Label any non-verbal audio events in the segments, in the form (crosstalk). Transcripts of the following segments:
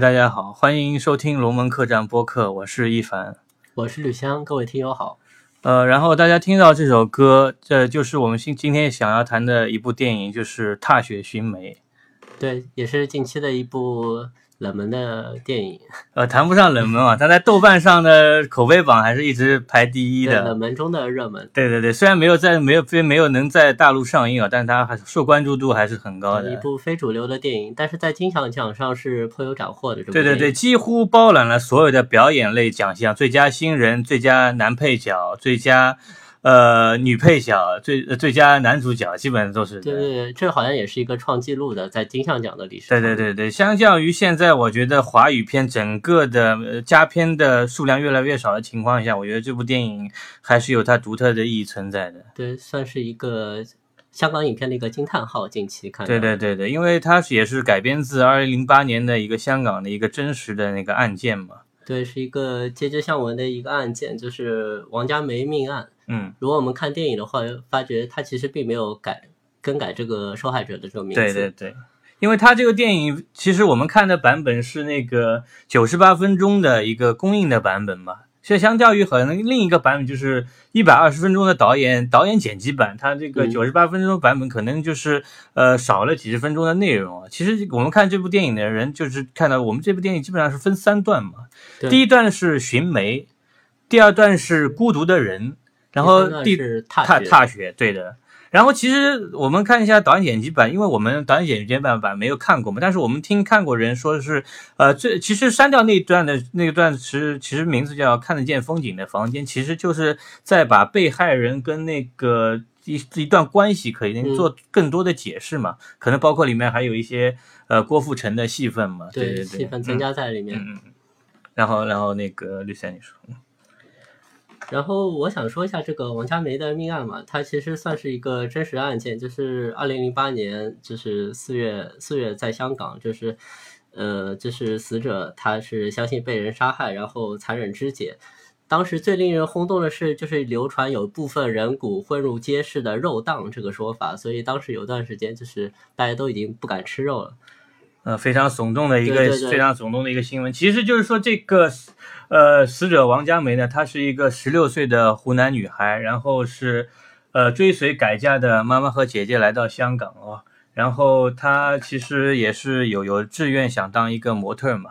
大家好，欢迎收听龙门客栈播客，我是一凡。我是吕香，各位听友好。呃，然后大家听到这首歌，这就是我们今今天想要谈的一部电影，就是《踏雪寻梅》。对，也是近期的一部冷门的电影。(laughs) 呃，谈不上冷门啊，它在豆瓣上的口碑榜还是一直排第一，的。冷门中的热门。对对对，虽然没有在没有非没有能在大陆上映啊，但是它还是受关注度还是很高的。一部非主流的电影，但是在金像奖上是颇有斩获的。对对对，几乎包揽了所有的表演类奖项，最佳新人、最佳男配角、最佳呃女配角、最呃最佳男主角，基本上都是。对对对，这好像也是一个创纪录的，在金像奖的历史。对对。对对，相较于现在，我觉得华语片整个的呃佳片的数量越来越少的情况下，我觉得这部电影还是有它独特的意义存在的。对，算是一个香港影片的一个惊叹号。近期看。对对对对，因为它是也是改编自二零零八年的一个香港的一个真实的那个案件嘛。对，是一个街知巷闻的一个案件，就是王家梅命案。嗯，如果我们看电影的话，发觉它其实并没有改更改这个受害者的这个名字。对对对，因为它这个电影其实我们看的版本是那个九十八分钟的一个公映的版本嘛。所以相较于可能另一个版本就是一百二十分钟的导演导演剪辑版，它这个嗯九十八分钟的版本可能就是呃少了几十分钟的内容啊。其实我们看这部电影的人就是看到我们这部电影基本上是分三段嘛，第一段是寻梅，第二段是孤独的人，然后第三段第是踏踏雪踏雪，对的。然后其实我们看一下导演剪辑版，因为我们导演剪辑版版没有看过嘛，但是我们听看过人说是，呃，这其实删掉那一段的那段是其实名字叫看得见风景的房间，其实就是在把被害人跟那个一一段关系可以嗯做更多的解释嘛，可能包括里面还有一些呃郭富城的戏份嘛，对对对，戏份增加在里面。嗯，嗯嗯。然后然后那个绿山你说，然后我想说一下这个王家梅的命案嘛，它其实算是一个真实案件，就是二零零八年，就是四月四月在香港，就是呃，就是死者他是相信被人杀害，然后残忍肢解。当时最令人轰动的是，就是流传有部分人骨混入街市的肉档这个说法，所以当时有段时间就是大家都已经不敢吃肉了。呃，非常耸动的一个非常耸动的一个新闻。其实就是说，这个呃死者王佳梅呢，她是一个十六岁的湖南女孩，然后是呃追随改嫁的妈妈和姐姐来到香港哦。然后她其实也是有有志愿想当一个模特嘛。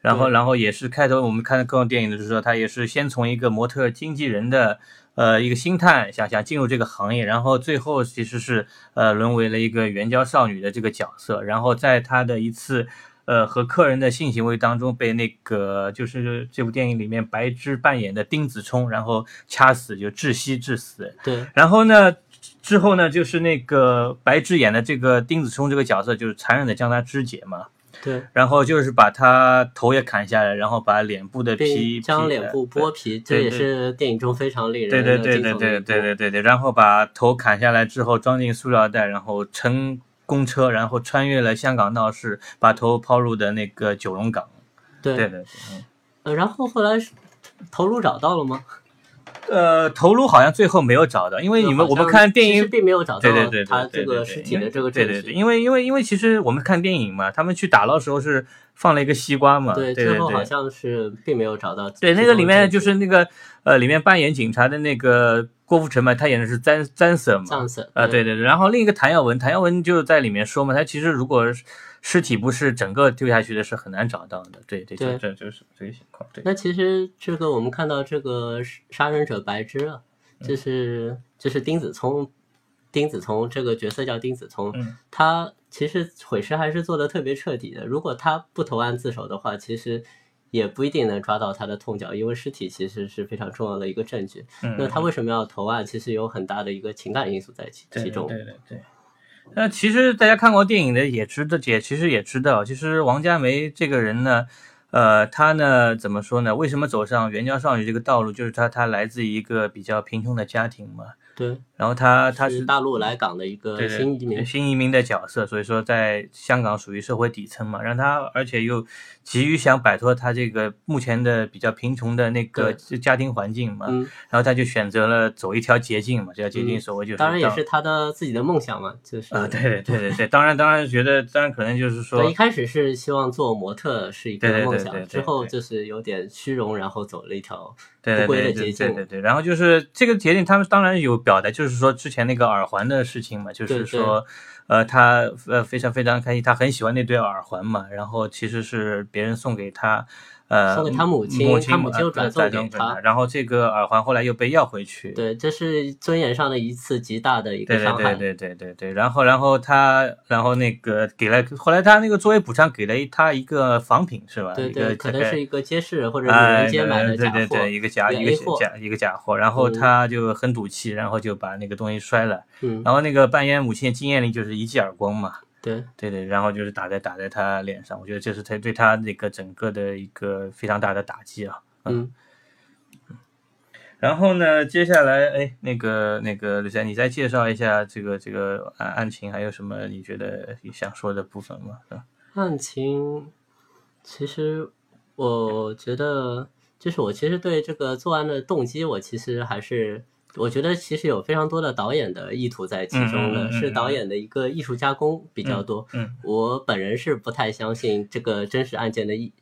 然后，然后也是开头我们看各种电影的时候，她也是先从一个模特经纪人的呃一个心态想想进入这个行业，然后最后其实是呃沦为了一个援交少女的这个角色，然后在她的一次呃和客人的性行为当中被那个就是这部电影里面白芝扮演的丁子聪，然后掐死就窒息致死，对，然后呢之后呢就是那个白芝演的这个丁子聪这个角色就是残忍的将她肢解嘛。对，然后就是把他头也砍下来，然后把脸部的皮将脸部剥皮，这也是电影中非常令人对对对对对对对对对，然后把头砍下来之后装进塑料袋，然后乘公车，然后穿越了香港闹市，把头抛入的那个九龙港。对。对对呃，然后后来是头颅找到了吗？呃，头颅好像最后没有找到，因为你们我们看电影。并没有找到对对对，他这个尸体的这个证据。对对对，因为因为因为其实我们看电影嘛，他们去打捞的时候是放了一个西瓜嘛，对最后好，像是并没有找到。对那个里面就是那个呃，里面扮演警察的那个郭富城嘛，他演的是詹詹 Sir 嘛，詹森啊，对对对，然后另一个谭耀文，谭耀文就在里面说嘛，他其实如果尸体不是整个丢下去的，是很难找到的。对对，对这这就是这个情况。对，那其实这个我们看到这个杀人者白芝啊，嗯就是就是丁子聪，丁子聪这个角色叫丁子聪，嗯他其实毁尸还是做的特别彻底的。如果他不投案自首的话，其实也不一定能抓到他的痛脚，因为尸体其实是非常重要的一个证据。嗯，那他为什么要投案？其实有很大的一个情感因素在其其中。对对对。那其实大家看过电影的也知道，也其实也知道，其实王家梅这个人呢，呃，他呢怎么说呢？为什么走上援交少女这个道路？就是他，他来自一个比较贫穷的家庭嘛。对然后他他是大陆来港的一个新移民，新移民的角色，所以说在香港属于社会底层嘛，让他而且又急于想摆脱他这个目前的比较贫穷的那个家庭环境嘛，嗯，然后他就选择了走一条捷径嘛，这条捷径嗯。所谓就是当然也是他的自己的梦想嘛，就是。啊，对对对对。对，当然当然觉得 (laughs) 当然可能就是说对，一开始是希望做模特是一个梦想，对对对对对之后就是有点虚荣，然后走了一条不归的捷径。对对对，然后就是这个捷径，他们当然有表达，就是说之前那个耳环的事情嘛，就是说，呃，他呃非常非常开心，他很喜欢那对耳环嘛，然后其实是别人送给他，呃，送给他母亲母亲他母亲又呃转送给他然后这个耳环后来又被要回去，对，这是尊严上的一次极大的一对对个伤害。对对对对对，然后然后他然后那个给了，后来他那个作为补偿给了他一个仿品是吧？对对，可能是一个街市或者女哎，人街买的对假货。对对，一个假一个假一个假货，然后嗯他就很赌气，然后就把那个东西摔了，嗯，然后那个扮演母亲的金燕玲就是一记耳光嘛，对，对对，然后就是打在打在他脸上，我觉得这是他对他那个整个的一个非常大的打击啊。嗯，然后呢，接下来哎，那个那个刘佳，你再介绍一下这个这个案案情，还有什么你觉得你想说的部分吗？是吧案情其实我觉得，就是我其实对这个作案的动机，我其实还是。我觉得其实有非常多的导演的意图在其中的，嗯嗯嗯嗯是导演的一个艺术加工比较多。嗯，我本人是不太相信这个真实案件的意，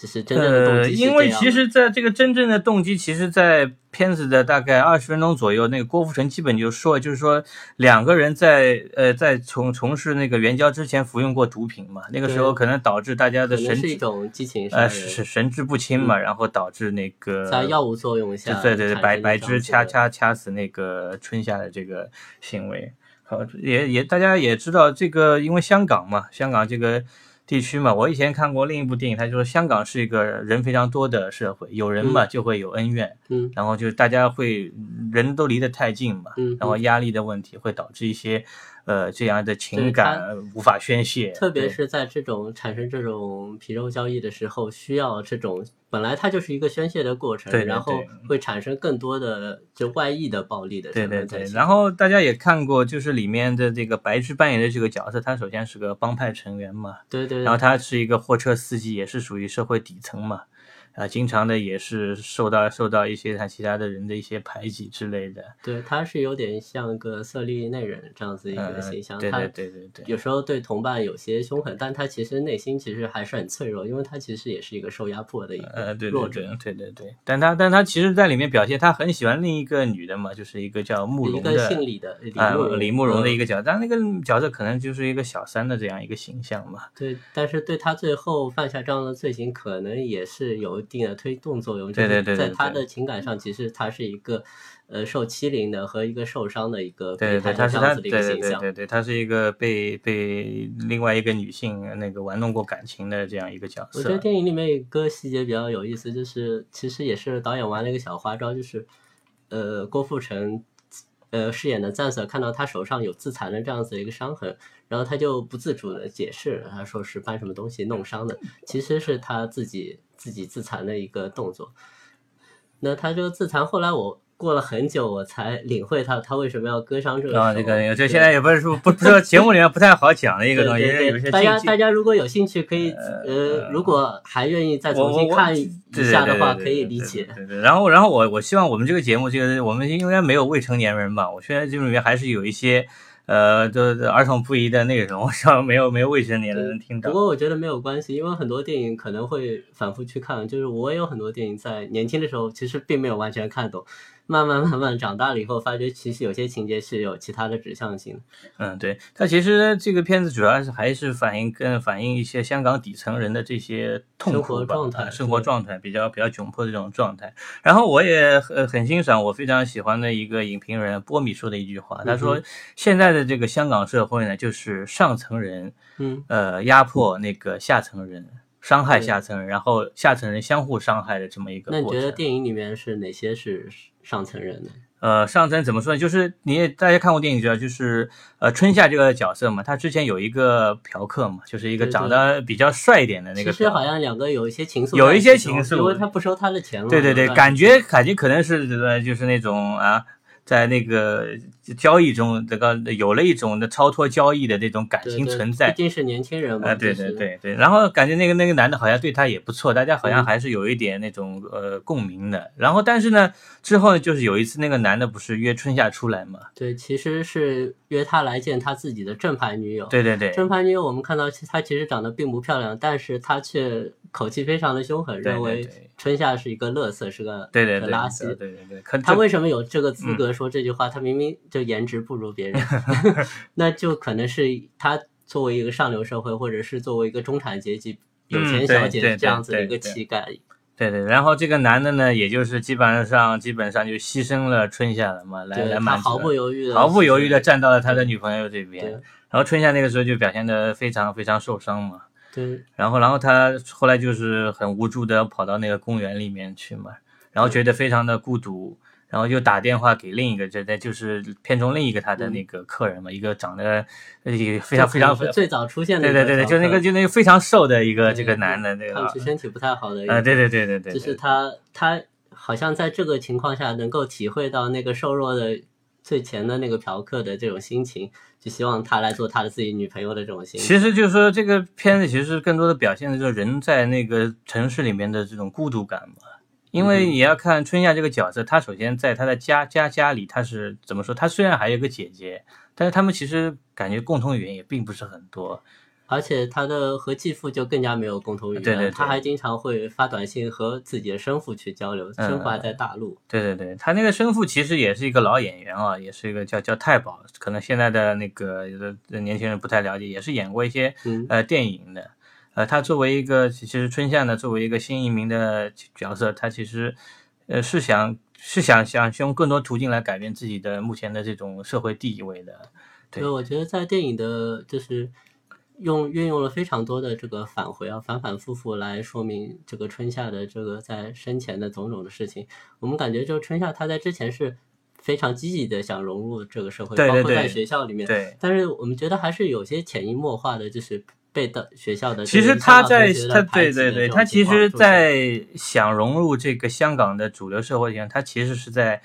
就是真正的动呃，机是因为其实在这个真正的动机，其实，在片子的大概二十分钟左右，那个郭富城基本就说，就是说两个人在呃在从从事那个援交之前服用过毒品嘛，那个时候可能导致大家的神是一种激情杀呃人，是神志不清嘛，然后导致那个在药物作用下对对对，白白芝掐掐掐死那个春夏的这个行为。好，也也大家也知道这个，因为香港嘛，香港这个地区嘛，我以前看过另一部电影，他就说香港是一个人非常多的社会，有人嘛就会有恩怨，嗯。然后就大家会人都离得太近嘛，嗯，然后压力的问题会导致一些呃这样的情感无法宣泄，特别是在这种产生这种皮肉交易的时候，需要这种本来它就是一个宣泄的过程，对对然后会产生更多的就外溢的暴力的对对对，然后大家也看过，就是里面的这个白芝扮演的这个角色，他首先是个帮派成员嘛，对对，然后他是一个货车司机，也是属于社会底层嘛，啊，经常的也是受到受到一些他其他的人的一些排挤之类的，对他是有点像个色厉内荏这样子一个呃，形象，他对对对对。对，有时候对同伴有些凶狠，但他其实内心其实还是很脆弱，因为他其实也是一个受压迫的一呃，个对弱者，对对对对对，但他但他其实在里面表现，他很喜欢另一个女的嘛，就是一个叫慕一个容的姓李的李啊慕容李慕容的一嗯。个角色，但那个角色可能就是一个小三的这样一个形象嘛。对，但是对他最后犯下这样的罪行，可能也是有一定的推动作用。对对对在他的情感上，其实他是一个呃受欺凌的和一个受伤的一个对对对，被害他是他，这样子的一对对个形象。对对对，他是一个被被另外一个女性那个玩弄过感情的这样一个角色。我觉得电影里面一个细节比较有意思，就是其实也是导演玩了一个小花招，就是呃郭富城呃饰演的赞瑟看到他手上有自残的这样子的一个伤痕，然后他就不自主的解释，他说是搬什么东西弄伤的，其实是他自己自己自残的一个动作。那他这个自残，后来我过了很久我才领会他他为什么要割伤这个手。啊，这个这现在也不是说不不是说节目里面不太好讲的一个东西，对对对，大家大家如果有兴趣，可以呃呃，如果还愿意再重新看一下的话，可以理解。对对，然后然后我我希望我们这个节目，这个我们应该没有未成年人吧？我现在这里面还是有一些呃，就是儿童不宜的内容，我希望没有没有未成年的人听到。不过我觉得没有关系，因为很多电影可能会反复去看。就是我也有很多电影在年轻的时候其实并没有完全看懂，慢慢慢慢长大了以后，发觉其实有些情节是有其他的指向性的。嗯，对，它其实这个片子主要是还是反映更反映一些香港底层人的这些痛苦吧，活状态啊生活状态比较比较窘迫的这种状态。然后我也很很欣赏我非常喜欢的一个影评人波米说的一句话，他说嗯现在的这个香港社会呢，就是上层人嗯，呃压迫那个下层人。伤害下层人，然后下层人相互伤害的这么一个那你觉得。电影里面是哪些是上层人呢？呃，上层怎么说呢？就是你也大家看过电影知道，就是呃春夏这个角色嘛，他之前有一个嫖客嘛，就是一个长得比较帅一点的那个。其实好像两个有一些情愫有一些情愫因为他不收他的钱了。对对对，感觉感觉可能是呃就是那种啊，在那个交易中，这个有了一种的超脱交易的那种感情存在。毕竟是年轻人嘛。啊，对对对对。然后感觉那个那个男的好像对他也不错，大家好像还是有一点那种呃共鸣的。然后但是呢，之后呢，就是有一次那个男的不是约春夏出来嘛？对，其实是约他来见他自己的正牌女友。对对对。正牌女友我们看到，她其实长得并不漂亮，但是她却口气非常的凶狠，认为春夏是一个乐色，是个对对垃圾。对对对。他为什么有这个资格说这句话？他明明就颜值不如别人，(laughs) 那就可能是他作为一个上流社会，或者是作为一个中产阶级有钱小姐这样子的一个气概。对对，然后这个男的呢，也就是基本上基本上就牺牲了春夏了嘛，来来满足，毫不犹豫的毫不犹豫的站到了他的女朋友这边。然后春夏那个时候就表现的非常非常受伤嘛。对。然后然后他后来就是很无助的跑到那个公园里面去嘛，然后觉得非常的孤独。然后就打电话给另一个，这在就是片中另一个他的那个客人嘛，一个长得也非常非常最早出现的，对对对对，就那个就那个非常瘦的一个这个男的，那个身体不太好的，啊对对对对对，就是他他好像在这个情况下能够体会到那个瘦弱的最前的那个嫖客的这种心情，就希望他来做他的自己女朋友的这种心情。其实就是说这个片子其实更多的表现的就是人在那个城市里面的这种孤独感嘛。因为你要看春夏这个角色，他首先在他的家家家里，他是怎么说？他虽然还有个姐姐，但是他们其实感觉共同语言也并不是很多，而且他的和继父就更加没有共同语言。对对，他还经常会发短信和自己的生父去交流，生父还在大陆。对对对，他那个生父其实也是一个老演员啊，也是一个叫叫太保，可能现在的那个有的年轻人不太了解，也是演过一些呃电影的。呃，他作为一个其实春夏呢，作为一个新移民的角色，他其实呃是想是想想用更多途径来改变自己的目前的这种社会地位的。对，我觉得在电影的就是用运用了非常多的这个返回啊，反反复复来说明这个春夏的这个在生前的种种的事情。我们感觉就春夏他在之前是非常积极的想融入这个社会，包括在学校里面。对。但是我们觉得还是有些潜移默化的，就是。被的学校的，其实他在他对对对，他其实，在想融入这个香港的主流社会上，他其实是在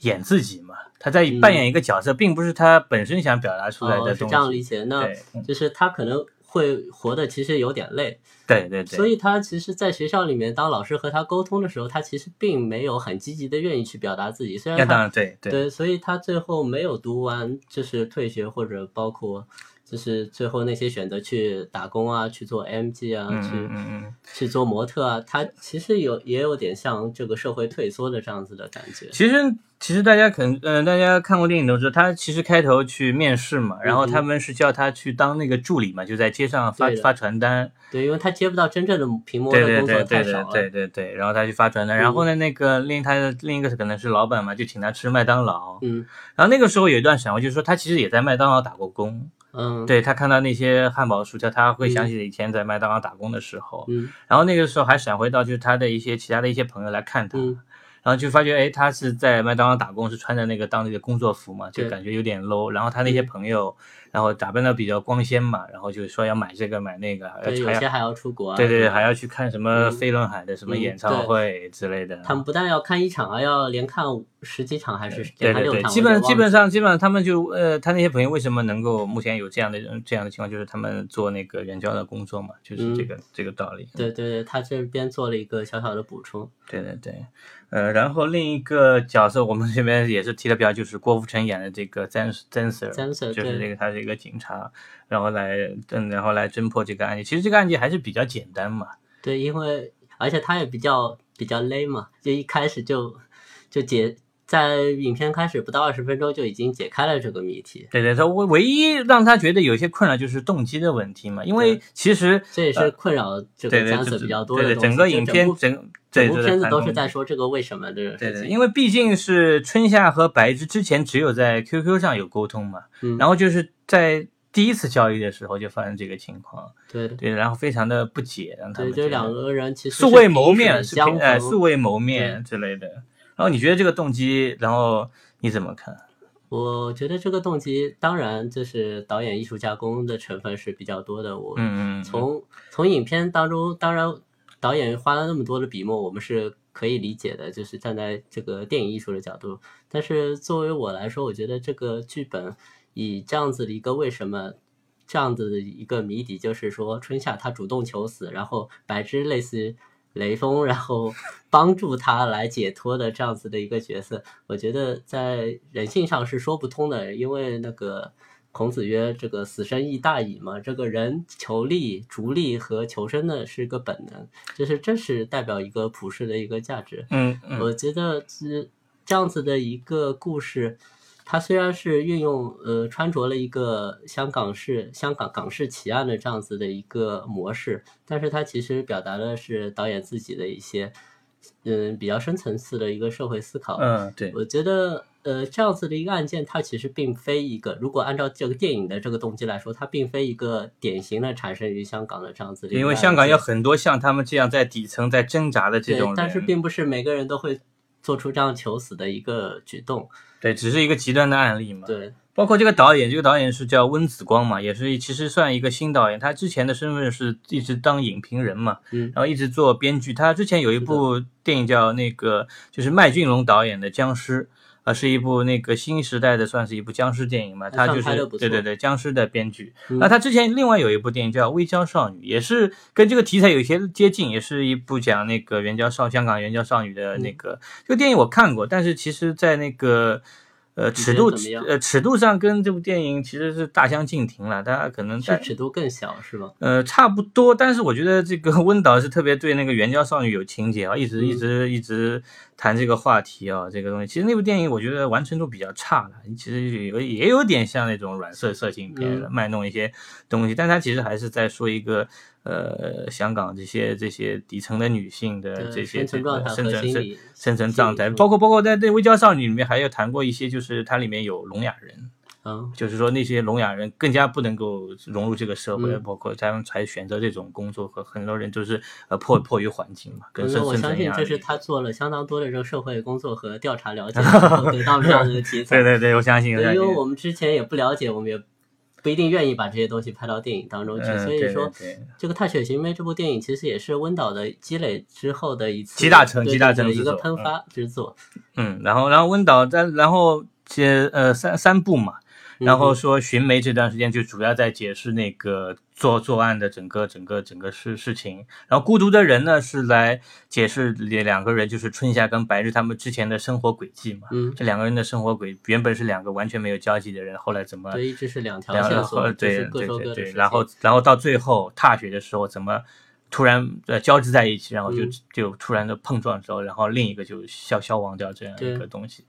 演自己嘛，他在扮演一个角色，并不是他本身想表达出来的东西。这样理解，那就是他可能会活的其实有点累。对对对。所以他其实，在学校里面，当老师和他沟通的时候，他其实并没有很积极的愿意去表达自己。虽然当然对对，所以他最后没有读完，就是退学或者包括。就是最后那些选择去打工啊，去做 MG 啊，去去做模特啊，他其实有也有点像这个社会退缩的这样子的感觉。其实其实大家可能嗯，大家看过电影都知道，他其实开头去面试嘛，然后他们是叫他去当那个助理嘛，就在街上发发传单。对，因为他接不到真正的屏幕的工作太少了。对对对，然后他去发传单，然后呢，那个另他的另一个可能是老板嘛，就请他吃麦当劳。嗯。然后那个时候有一段闪回，就是说他其实也在麦当劳打过工。嗯，对他看到那些汉堡薯条，他会想起以前在麦当劳打工的时候。嗯，然后那个时候还闪回到就是他的一些其他的一些朋友来看他，然后就发觉哎，他是在麦当劳打工，是穿着那个当地的工作服嘛，就感觉有点 low。然后他那些朋友。然后打扮的比较光鲜嘛，然后就说要买这个买那个，对，有些还要出国，对对对，还要去看什么飞轮海的什么演唱会之类的。他们不但要看一场，还要连看十几场，还是对对对，基本基本上基本上他们就呃，他那些朋友为什么能够目前有这样的这样的情况，就是他们做那个援交的工作嘛，就是这个这个道理。对对对，他这边做了一个小小的补充。对对对。呃，然后另一个角色，我们这边也是提的比较，就是郭富城演的这个 Zenser，就是这个他是一个警察，然后来嗯，然后来侦破这个案件。其实这个案件还是比较简单嘛。对，因为而且他也比较比较勒嘛，就一开始就就解。在影片开始不到二十分钟就已经解开了这个谜题。对对，他唯唯一让他觉得有些困扰就是动机的问题嘛，因为其实这也是困扰这个角色比较多的对对，整个影片整整部片子都是在说这个为什么的。对对，因为毕竟是春夏和白芝之前只有在 QQ 上有沟通嘛，然后就是在第一次交易的时候就发生这个情况。对对，然后非常的不解，让他们就两个人其实素未谋面，是哎素未谋面之类的。然后你觉得这个动机，然后你怎么看？我觉得这个动机，当然就是导演艺术加工的成分是比较多的。我嗯嗯，从从影片当中，当然导演花了那么多的笔墨，我们是可以理解的，就是站在这个电影艺术的角度。但是作为我来说，我觉得这个剧本以这样子的一个为什么这样子的一个谜底，就是说春夏他主动求死，然后白芝类似于雷锋，然后帮助他来解脱的这样子的一个角色，我觉得在人性上是说不通的，因为那个。孔子曰：“这个死生亦大矣嘛，这个人求利、逐利和求生的是一个本能，就是这是代表一个普世的一个价值。嗯嗯，我觉得这这样子的一个故事，它虽然是运用呃穿着了一个香港式香港港式奇案的这样子的一个模式，但是它其实表达的是导演自己的一些嗯比较深层次的一个社会思考。嗯，对，我觉得。”呃，这样子的一个案件，它其实并非一个，如果按照这个电影的这个动机来说，它并非一个典型的产生于香港的这样子的。因为香港有很多像他们这样在底层在挣扎的这种人，但是并不是每个人都会做出这样求死的一个举动。对，只是一个极端的案例嘛。对，包括这个导演，这个导演是叫温子光嘛，也是其实算一个新导演。他之前的身份是一直当影评人嘛，嗯，然后一直做编剧。他之前有一部电影叫那个，就是麦浚龙导演的《僵尸》。啊，是一部那个新时代的，算是一部僵尸电影嘛？他就是对对对，僵尸的编剧。那他之前另外有一部电影叫《微娇少女》，也是跟这个题材有一些接近，也是一部讲那个援交少香港援交少女的那个。这个电影我看过，但是其实在那个。呃，尺度呃尺度上跟这部电影其实是大相径庭了，大家可能是尺度更小是吧？呃，差不多，但是我觉得这个 (laughs) 温导是特别对那个援交少女有情节啊，一直一直一直谈这个话题啊，这个东西。其实那部电影我觉得完成度比较差了，其实有也有点像那种软色色情片，卖弄一些东西，但它其实还是在说一个。呃，香港这些这些底层的女性的这些这个生存生生存状态，包括包括在《微娇少女》里面还有谈过一些，就是它里面有聋哑人，嗯，就是说那些聋哑人更加不能够融入这个社会，包括他们才选择这种工作和很多人就是呃迫迫于环境嘛，跟生存我相信这是他做了相当多的这个社会工作和调查了解得到这样的题材。(laughs) 对对对，我相信，因为我们之前也不了解，我们也。不一定愿意把这些东西拍到电影当中去，所以说这个《踏雪寻梅》这部电影其实也是温导的积累之后的一次集大成、集大成一个喷发之作。嗯，然后然后温导在然后接呃三三部嘛。然后说寻梅这段时间就主要在解释那个作作案的整个整个整个事事情，然后孤独的人呢是来解释两两个人就是春夏跟白日他们之前的生活轨迹嘛，嗯，这两个人的生活轨原本是两个完全没有交集的人，后来怎么对一直是两条线索，对对对对，然后然后到最后踏雪的时候怎么突然呃交织在一起，然后就就突然的碰撞之后，然后另一个就消消亡掉这样一个东西。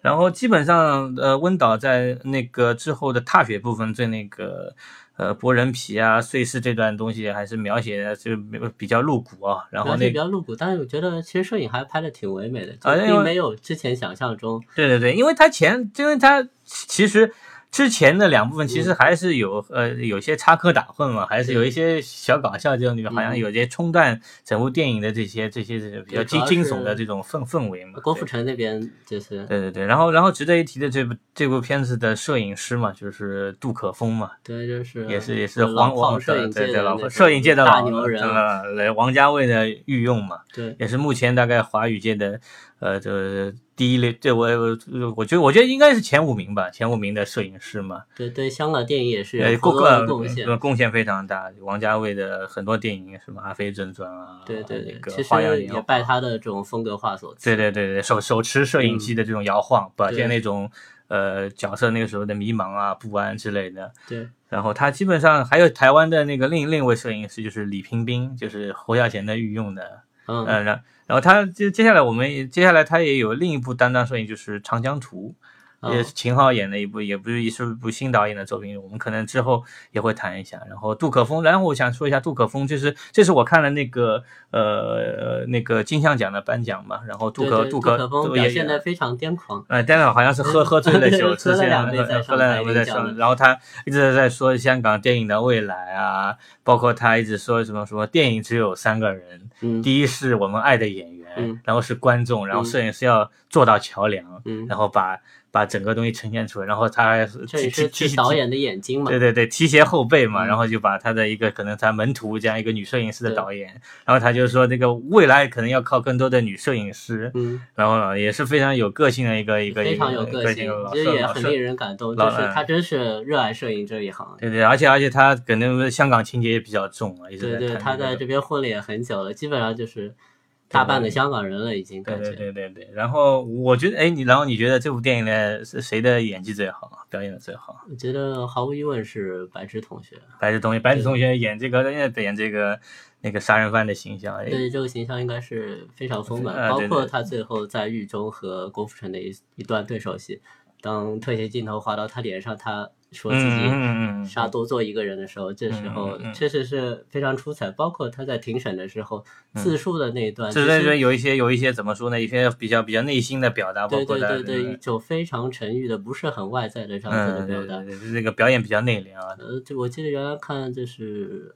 然后基本上，呃，温导在那个之后的踏雪部分，对那个，呃，剥人皮啊、碎尸这段东西，还是描写的就比较露骨啊。然后那比较露骨，但是我觉得其实摄影还拍的挺唯美的，并没有之前想象中。对对对，因为他前，因为他其实。之前的两部分其实还是有呃有些插科打诨嘛，还是有一些小搞笑，这种里面好像有些冲淡整部电影的这些这些比较惊惊悚的这种氛氛围嘛。郭富城那边就是对对对，然后然后值得一提的这部这部片子的摄影师嘛，就是杜可风嘛，对，就是也是也是黄黄摄影界的摄影界的老牛人，来王家卫的御用嘛，对，也是目前大概华语界的。呃，这第一类，这我我我觉得，我觉得应该是前五名吧，前五名的摄影师嘛。对对，香港电影也是有贡献，贡献非常大。王家卫的很多电影，什么《阿飞正传》啊，对对对，其实也拜他的这种风格化所赐。对对对对，手手持摄影机的这种摇晃，表现那种呃角色那个时候的迷茫啊、不安之类的。对，然后他基本上还有台湾的那个另另一位摄影师，就是李平斌，就是侯孝贤的御用的。嗯，然然后他接接下来我们接下来他也有另一部担当摄影，就是《长江图》。也是秦昊演的一部，也不是也是一部新导演的作品，我们可能之后也会谈一下。然后杜可风，然后我想说一下杜可风，就是这是我看了那个呃那个金像奖的颁奖嘛。然后杜可杜可风表现的非常癫狂，呃，癫狂好像是喝 (laughs) 喝醉了酒，喝了两杯在喝了两杯在上，然后他一直在说香港电影的未来啊，包括他一直说什么什么电影只有三个人，第一是我们爱的演员，然后是观众，然后摄影师要做到桥梁，然后把。把整个东西呈现出来，然后他还这也是是导演的眼睛嘛，对对对，提携后辈嘛，嗯然后就把他的一个可能他门徒这样一个女摄影师的导演，然后他就说这个未来可能要靠更多的女摄影师，嗯，然后也是非常有个性的一个一个非常一有个性其实也很令人感动，就是他真是热爱摄影这一行。对对，而且而且他可能香港情节也比较重啊，一直对对，他在这边混了也很久了，基本上就是大半个香港人了，已经对对感觉。对对对，然后我觉得，哎，你然后你觉得这部电影呢是谁的演技最好，表演的最好？我觉得毫无疑问是白芝同学，白芝同学，白芝同学演这个演这个那个杀人犯的形象，哎，对这个形象应该是非常丰满，包括他最后在狱中和郭富城的一一段对手戏，当特写镜头划到他脸上，他说自嗯己杀多做一个人的时候，这时候确实是非常出彩。包括他在庭审的时候自述的那一段，这其实这这有一些有一些怎么说呢？一些比较比较内心的表达，包对对对对，一种非常沉郁的，不是很外在的这样子的嗯，表达。对对对，这个表演比较内敛啊，呃，就我记得原来看就是。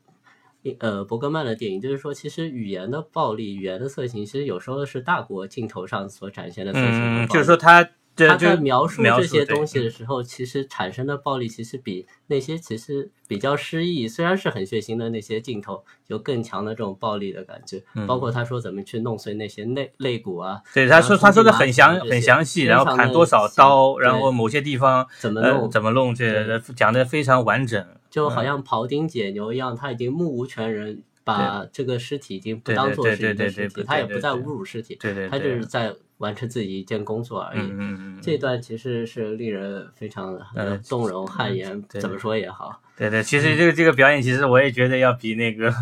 呃，伯格曼的电影就是说，其实语言的暴力、语言的色情，其实有时候是大国镜头上所展现的色情和嗯，就是说他这他在描述这些东西的时候，其实产生的暴力其实比那些其实比较诗意，虽然是很血腥的那些镜头，有更强的这种暴力的感觉。嗯包括他说怎么去弄碎那些肋肋骨啊，对他说他说的很详很详细，然后砍多少刀，然后某些地方怎么呃弄，怎么弄，这讲的非常完整。就好像庖丁解牛一样，他已经目无全人，把这个尸体已经不当做是一个尸体，他也不再侮辱尸体，对对，他就是在完成自己一件工作而已。嗯嗯嗯，这段其实是令人非常呃呃动容、汗颜，对怎么说也好。对对，其实这个这个表演，其实我也觉得要比那个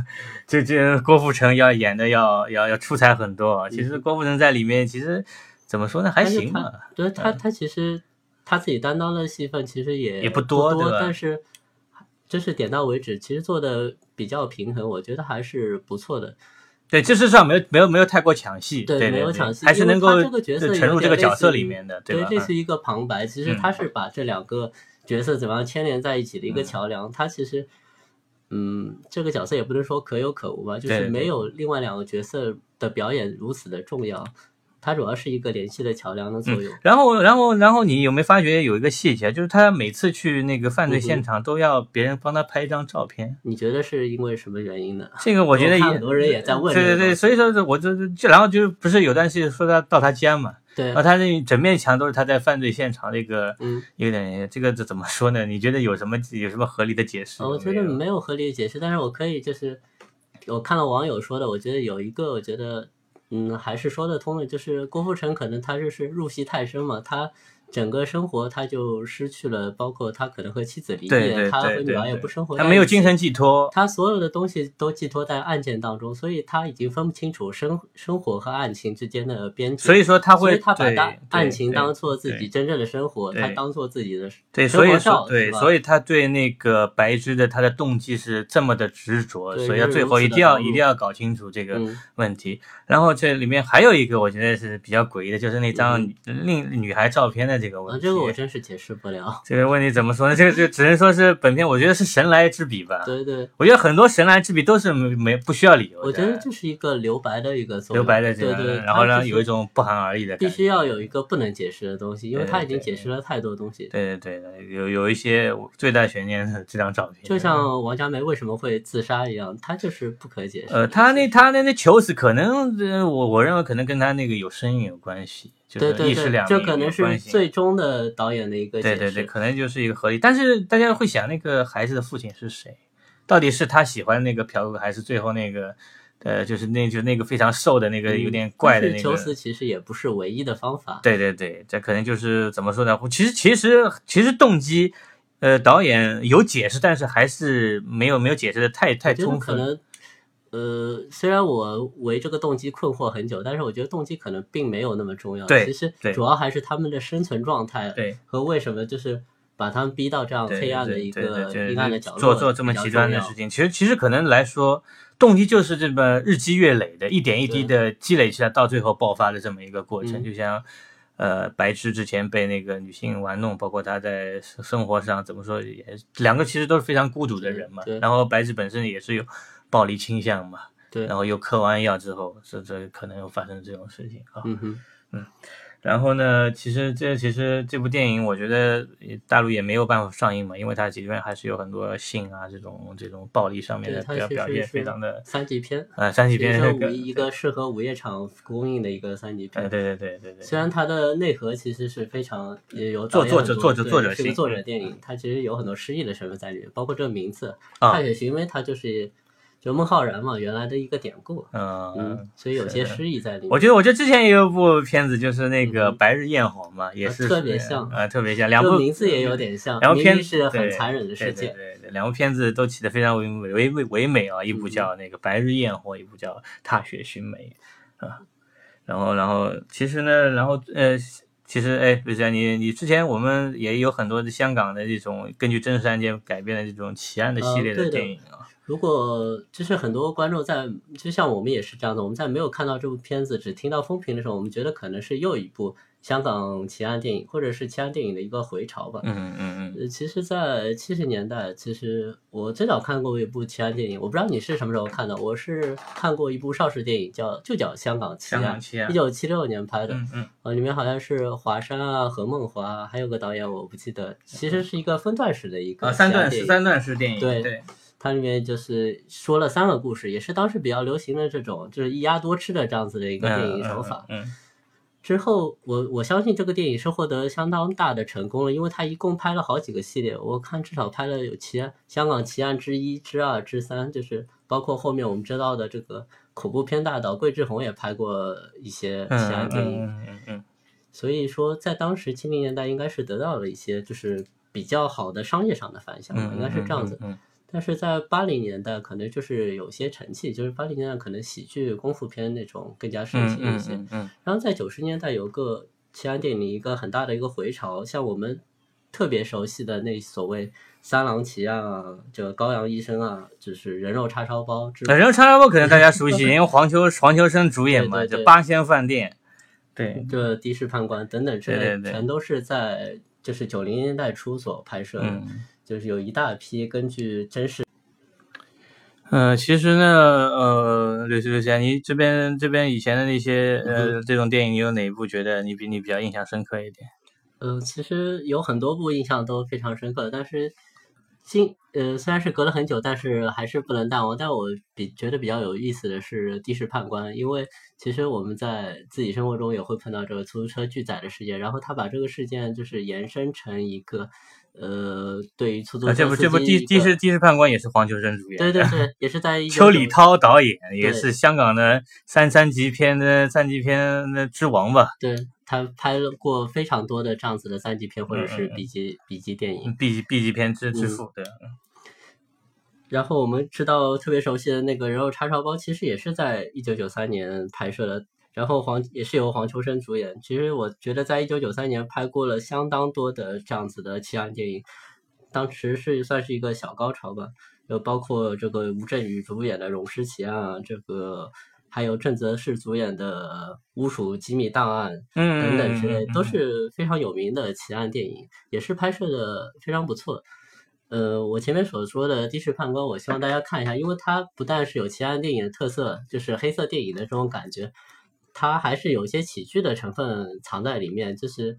这这郭富城要演的要要要出彩很多啊。其实郭富城在里面其实怎么说呢，还行吧。对他，他其实他自己担当的戏份其实也也不多但是就是点到为止，其实做的比较平衡，我觉得还是不错的。对，这事上没有没有没有太过抢戏，对没有抢戏还是能够他这个角色沉入这个角色里面的，对吧？这是一个旁白，其实嗯他是把这两个角色怎么样牵连在一起的一个嗯桥梁。他其实，嗯，这个角色也不能说可有可无吧，就是没有另外两个角色的表演如此的重要。它主要是一个联系的桥梁的作用。然后，然后，然后你有没有发觉有一个细节，就是他每次去那个犯罪嗯现场都要别人帮他拍一张照片。你觉得是因为什么原因呢？这个我觉得也很多人也在问对对对，所以说是我这这这，然后就不是有段戏说他到他家嘛，对然后，他那整面墙都是他在犯罪现场那个嗯，有点这个这怎么说呢？你觉得有什么有什么合理的解释？呃我觉得没有合理的解释，但是我可以就是我看了网友说的，我觉得有一个我觉得嗯还是说得通的，就是郭富城可能他就是入戏太深嘛，他整个生活他就失去了，包括他可能和妻子离异，对对他和女儿也不生活他没有精神寄托，他所有的东西都寄托在案件当中，所以他已经分不清楚生生活和案情之间的边界。所以说他会所以他把对当案情当做自己真正的生活，他当做自己的对，所以说对，所以他对那个白芝的他的动机是这么的执着，所以他最后一定要一定要搞清楚这个嗯问题。然后这里面还有一个我觉得是比较诡异的，就是那张嗯另女孩照片的这个啊，问题。这个我真是解释不了。(laughs) 这个问题怎么说呢？这个就只能说是本片，我觉得是神来之笔吧。对对，我觉得很多神来之笔都是没没不需要理由的。我觉得这是一个留白的一个作用。留白的这个，对对，然后让它就是有一种不寒而栗的感觉。必须要有一个不能解释的东西，因为对他已经解释了太多东西。对对对的，有有一些最大悬念的这张照片，就像王家梅为什么会自杀一样，他就是不可解释。呃，他那他那那求死，可能呃我我认为可能跟他那个有身孕有关系，对对对，两命这可能是最终的导演的一个。对对对，可能就是一个合理。但是大家会想，那个孩子的父亲是谁？到底是他喜欢那个朴哥，还是最后那个呃，就是那就那个非常瘦的那个有点怪的那个？死其实也不是唯一的方法。对对对，这可能就是怎么说呢？其实其实其实动机，呃，导演有解释，但是还是没有没有解释的太太充分。可能，呃，虽然我为这个动机困惑很久，但是我觉得动机可能并没有那么重要。对其实主要还是他们的生存状态对和为什么就是把他们逼到这样黑暗的一个对对对阴暗的角落，做做这么极端的事情，其实其实可能来说，动机就是这么日积月累的，一点一滴的积累起来，到最后爆发的这么一个过程。嗯就像呃，白痴之前被那个女性玩弄，包括他在生生活上怎么说，也两个其实都是非常孤独的人嘛对。然后白痴本身也是有暴力倾向嘛，对，然后又嗑完药之后，这这可能又发生这种事情啊。嗯哼，然后呢，其实这其实这部电影，我觉得大陆也没有办法上映嘛，因为它里面还是有很多性啊这种这种暴力上面的表表现，非常的三级片啊，三级片是一个适合午夜场公映的一个三级片。对对对对对。虽然它的内核其实是非常也有作作者作者作者性作者电影，它其实有很多诗意的成分在里面，包括这个名字《踏雪寻梅》，它就是。就孟浩然嘛，原来的一个典故，嗯，所以有些诗意在里面。我觉得，我觉得之前也有部片子，就是那个《白日焰火》嘛，也是特别像，啊，特别像。两部名字也有点像，两部片是很残忍的世界。对对，两部片子都起得非常唯唯唯唯美啊，一部叫那个《白日焰火》，一部叫《踏雪寻梅》啊。然后，然后，其实呢，然后呃，其实哎，比如说你你之前我们也有很多的香港的这种根据真实案件改编的这种奇案的系列的电影啊。如果就是很多观众在，就像我们也是这样的，我们在没有看到这部片子，只听到风评的时候，我们觉得可能是又一部香港奇案电影，或者是奇案电影的一个回潮吧。嗯嗯嗯。其实，在七十年代，其实我最早看过一部奇案电影，我不知道你是什么时候看的，我是看过一部邵氏电影，叫就叫《香港奇案》，一九七六年拍的。嗯嗯。呃，里面好像是华山啊、何梦华，还有个导演我不记得。其实是一个分段式的一个。啊，三段式三段式电影。对对。它里面就是说了三个故事，也是当时比较流行的这种，就是一鸭多吃的这样子的一个电影手法。嗯。之后，我我相信这个电影是获得相当大的成功了，因为它一共拍了好几个系列，我看至少拍了有奇案，香港奇案之一、之二、之三，就是包括后面我们知道的这个恐怖片大导桂志红也拍过一些奇案电影。嗯嗯嗯。所以说，在当时七零年代应该是得到了一些就是比较好的商业上的反响，应该是这样子。嗯。但是在八零年代，可能就是有些沉气，就是八零年代可能喜剧功夫片那种更加盛行一些。嗯嗯。然后在九十年代有个奇安电影一个很大的一个回潮，像我们特别熟悉的那所谓三郎奇案啊，这个高阳医生啊，就是人肉叉烧包。人肉叉烧包可能大家熟悉，因为黄秋黄秋生主演嘛，就八仙饭店。对。这的士判官等等之类，全都是在就是九零年代初所拍摄的。就是有一大批根据真实，嗯，其实呢，呃，刘刘先你这边这边以前的那些呃这种电影，你有哪一部觉得你比你比较印象深刻一点？呃，其实有很多部印象都非常深刻，但是今呃虽然是隔了很久，但是还是不能淡忘。但我比觉得比较有意思的是的士判官，因为其实我们在自己生活中也会碰到这个出租车拒载的事件，然后他把这个事件就是延伸成一个。呃，对于出租车这部这部的的士的士判官也是黄秋生主演，对对 (laughs) 对，也是在邱礼涛导演，也是香港的三三级片的三级片的之王吧？对他拍了过非常多的这样子的三级片或者是 B 级 B 级电影，B 级 B 级片之之父，对。然后我们知道特别熟悉的那个人肉叉烧包，其实也是在一九九三年拍摄的。然后黄也是由黄秋生主演。其实我觉得，在一九九三年拍过了相当多的这样子的奇案电影，当时是算是一个小高潮吧。就包括这个吴镇宇主演的《溶尸奇案》啊，这个还有郑则仕主演的《巫鼠机密档案》等等之类，都是非常有名的奇案电影，也是拍摄的非常不错。呃，我前面所说的《的士判官》，我希望大家看一下，因为它不但是有奇案电影的特色，就是黑色电影的这种感觉。它还是有一些喜剧的成分藏在里面，就是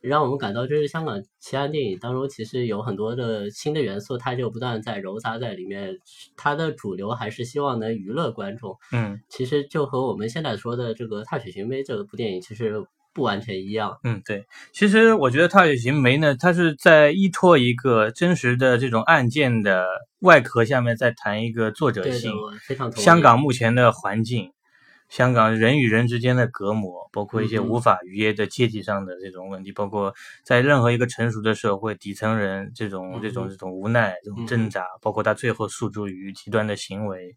让我们感到，就是香港奇案电影当中其实有很多的新的元素，它就不断在揉杂在里面。它的主流还是希望能娱乐观众。嗯，其实就和我们现在说的这个《踏雪寻梅》这部电影其实不完全一样。嗯，对。其实我觉得《踏雪寻梅》呢，它是在依托一个真实的这种案件的外壳下面，再谈一个作者性。非常香港目前的环境。香港人与人之间的隔膜，包括一些无法逾越的阶级上的这种问题，包括在任何一个成熟的社会，底层人这种这种这种无奈、这种挣扎，包括他最后诉诸于极端的行为，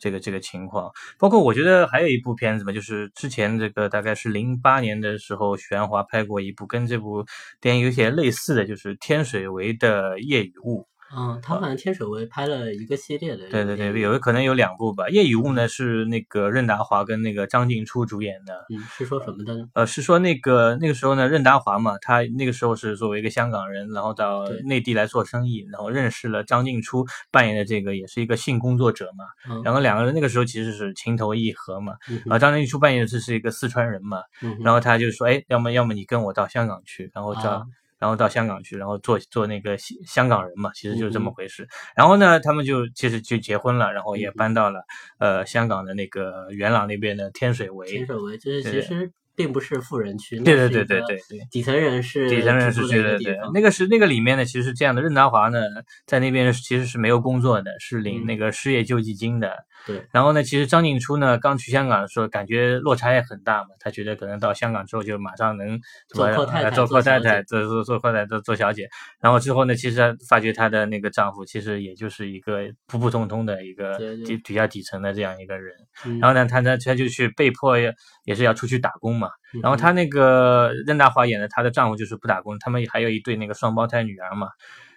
这个这个情况，包括我觉得还有一部片子嘛，就是之前这个大概是零八年的时候，许鞍华拍过一部跟这部电影有些类似的，就是天水围的夜与雾。嗯，他好像天水围拍了一个系列的。对对对，有可能有两部吧。《夜雨雾》呢是那个任达华跟那个张静初主演的。嗯，是说什么的呢？呃，是说那个那个时候呢，任达华嘛，他那个时候是作为一个香港人，然后到内地来做生意，然后认识了张静初扮演的这个也是一个性工作者嘛。然后两个人那个时候其实是情投意合嘛。然后，张静初扮演的这是一个四川人嘛。然后他就说，哎，要么要么你跟我到香港去，然后找。然后到香港去，然后做做那个香港人嘛，其实就是这么回事。然后呢，他们就其实就结婚了，然后也搬到了呃香港的那个元朗那边的天水围。天水围就是其实。并不是富人区，对对对对对对，底层人是底层人是对对对，那个是那个里面呢，其实是这样的，任达华呢在那边其实是没有工作的，是领那个失业救济金的。对，然后呢，其实张静初呢刚去香港的时候，感觉落差也很大嘛，他觉得可能到香港之后就马上能做阔太太，做阔太太，做做做阔太太，做做小姐。然后之后呢，其实发觉她的那个丈夫其实也就是一个普普通通的一个底比较底层的这样一个人。然后呢，她呢她就去被迫也是要出去打工嘛。然后他那个任达华演的，她的丈夫就是不打工，他们还有一对那个双胞胎女儿嘛。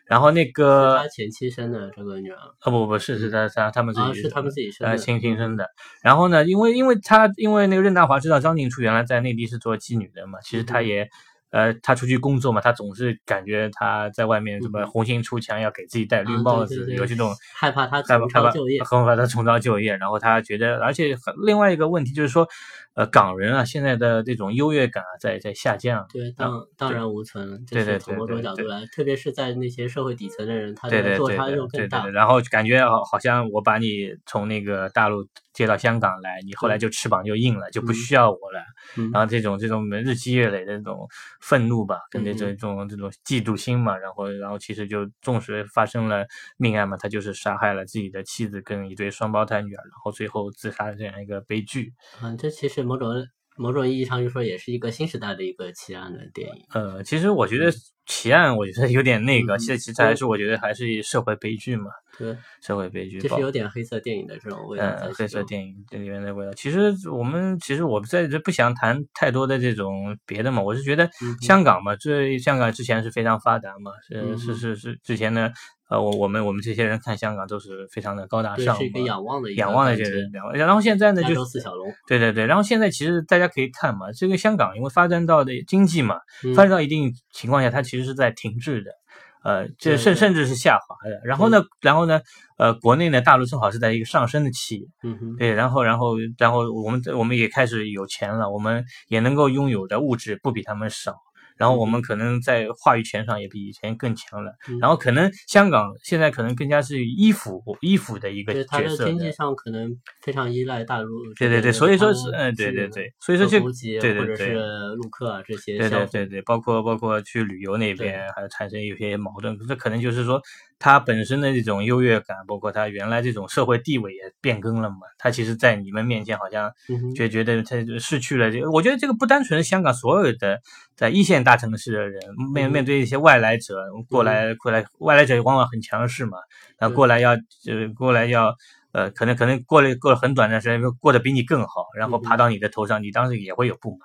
然后那个他前妻生的这个女儿，啊不不是是他他他们自己是他们自己生的，亲亲生的。然后呢，因为因为他因为那个任达华知道张静初原来在内地是做妓女的嘛，其实他也。呃，他出去工作嘛，他总是感觉他在外面什么红杏出墙，要给自己戴绿帽子，有这种害怕他重操旧业，害怕他重操旧业。然后他觉得，而且另外一个问题就是说，呃，港人啊，现在的这种优越感啊，在在下降。对，荡荡然无存。对对对，从某种角度来，特别是在那些社会底层的人，他的落差又更大。然后感觉好，好像我把你从那个大陆。接到香港来，你后来就翅膀就硬了，就不需要我了。然后这种这种日积月累的这种愤怒吧，跟这种这种这种嫉妒心嘛，然后然后其实就纵使发生了命案嘛，他就是杀害了自己的妻子跟一对双胞胎女儿，然后最后自杀的这样一个悲剧。嗯，这其实某种某种意义上就说也是一个新时代的一个奇案的电影。呃，其实我觉得奇案，我觉得有点那个，其实其实还是我觉得还是社会悲剧嘛。对，社会悲剧，就是有点黑色电影的这种味道。嗯，黑色电影这里面的味道。其实我们其实我在这不想谈太多的这种别的嘛，我是觉得香港嘛，这香港之前是非常发达嘛，是是是是之前呢，呃，我我们我们这些人看香港都是非常的高大上，是一个仰望的仰望的这个仰望。然后现在呢，就四小龙。对对对，然后现在其实大家可以看嘛，这个香港因为发展到的经济嘛，发展到一定情况下，它其实是在停滞的。呃，这甚甚至是下滑的。然后呢，然后呢，呃，国内呢，大陆正好是在一个上升的期，嗯哼，对，然后，然后，然后我们我们也开始有钱了，我们也能够拥有的物质不比他们少。然后我们可能在话语权上也比以前更强了。然后可能香港现在可能更加是依附依附的一个角色。经济上可能非常依赖大陆。对对对，所以说是嗯，对对对，所以说就对对对，或者是陆客啊这些。对对对对，包括包括去旅游那边，还产生有些矛盾。这可能就是说。他本身的这种优越感，包括他原来这种社会地位也变更了嘛。他其实，在你们面前好像就觉得他失去了这个。我觉得这个不单纯是香港所有的在一线大城市的人面面对一些外来者过来过来，外来者往往很强势嘛。然后过来要呃过来要呃可能可能过了过了很短的时间，过得比你更好，然后爬到你的头上，你当时也会有不满。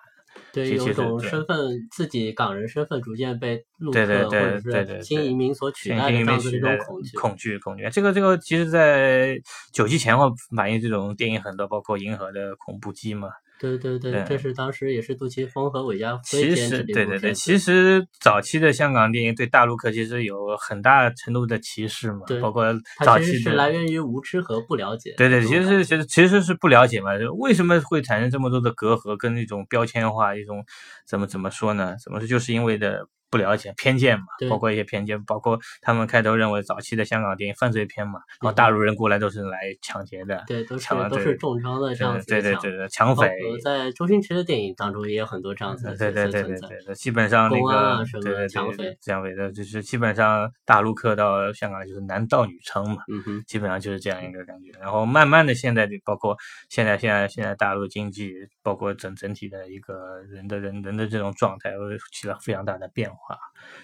对，有种身份自己港人身份逐渐被陆客或者是新移民所取代的这样子一种恐惧，恐惧，恐惧。这个这个，其实，在九七前后反映这种电影很多，包括《银河的恐怖机》嘛。对对对，这是当时也是杜琪峰和韦家辉其实，对对对，其实早期的香港电影对大陆客其实有很大程度的歧视嘛，包括早期是来源于无知和不了解。对对，其实其实其实是不了解嘛，为什么会产生这么多的隔阂跟那种标签化，一种怎么怎么说呢？怎么说？就是因为的。不了解偏见嘛，包括一些偏见，包括他们开头认为早期的香港电影犯罪片嘛，然后大陆人过来都是来抢劫的，对，都是都是重伤的这样子对对对对，抢匪。在周星驰的电影当中也有很多这样子的对对对对对，基本上那个对对抢匪抢匪的，就是基本上大陆客到香港就是男盗女娼嘛，嗯哼，基本上就是这样一个感觉。然后慢慢的现在就包括现在现在现在大陆经济，包括整整体的一个人的人人的这种状态，起了非常大的变化。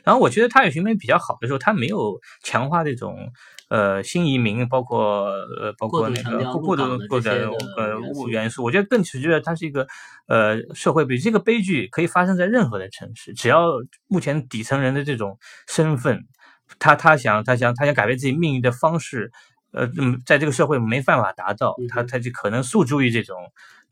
然后我觉得他有巡美比较好的时候，他没有强化这种呃新移民，包括呃包括那个过度过的呃物元素。我觉得更取决于它是一个呃社会悲剧。这个悲剧可以发生在任何的城市，只要目前底层人的这种身份他他想他想他想改变自己命运的方式，呃，嗯，在这个社会没办法达到，他他就可能诉诸于这种。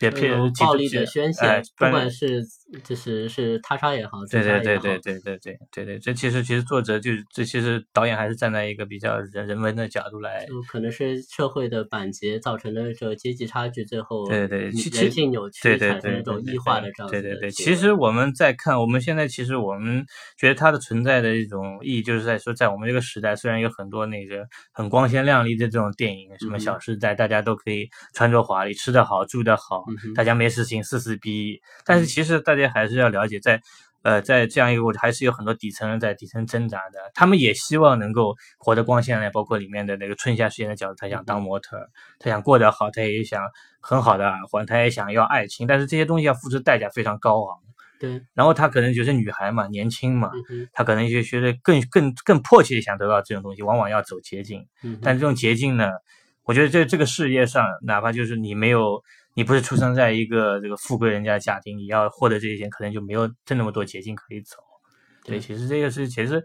这种暴力的宣泄，不管是就是是他杀也好，对对对对对对对对对，这其实其实作者就这其实导演还是站在一个比较人人文的角度来，就可能是社会的板结造成的这个阶级差距，最后对对人性扭曲产生一种异化的这样对对对，其实我们在看我们现在其实我们觉得它的存在的一种意义，就是在说在我们这个时代，虽然有很多那个很光鲜亮丽的这种电影，什么《小时代》，大家都可以穿着华丽，吃得好，住得好。大家没事情撕撕逼，但是其实大家还是要了解，在呃，在这样一个，还是有很多底层人在底层挣扎的。他们也希望能够活得光鲜亮包括里面的那个春夏时间的角度，他想当模特，他想过得好，他也想很好的耳环，他也想要爱情，但是这些东西要付出代价非常高昂。对，然后他可能就是女孩嘛，年轻嘛，他可能就觉得更更更迫切想得到这种东西，往往要走捷径。嗯但这种捷径呢，我觉得在这个世界上，哪怕就是你没有。你不是出生在一个这个富贵人家家庭，你要获得这些钱，可能就没有这那么多捷径可以走。对，其实这个是，其实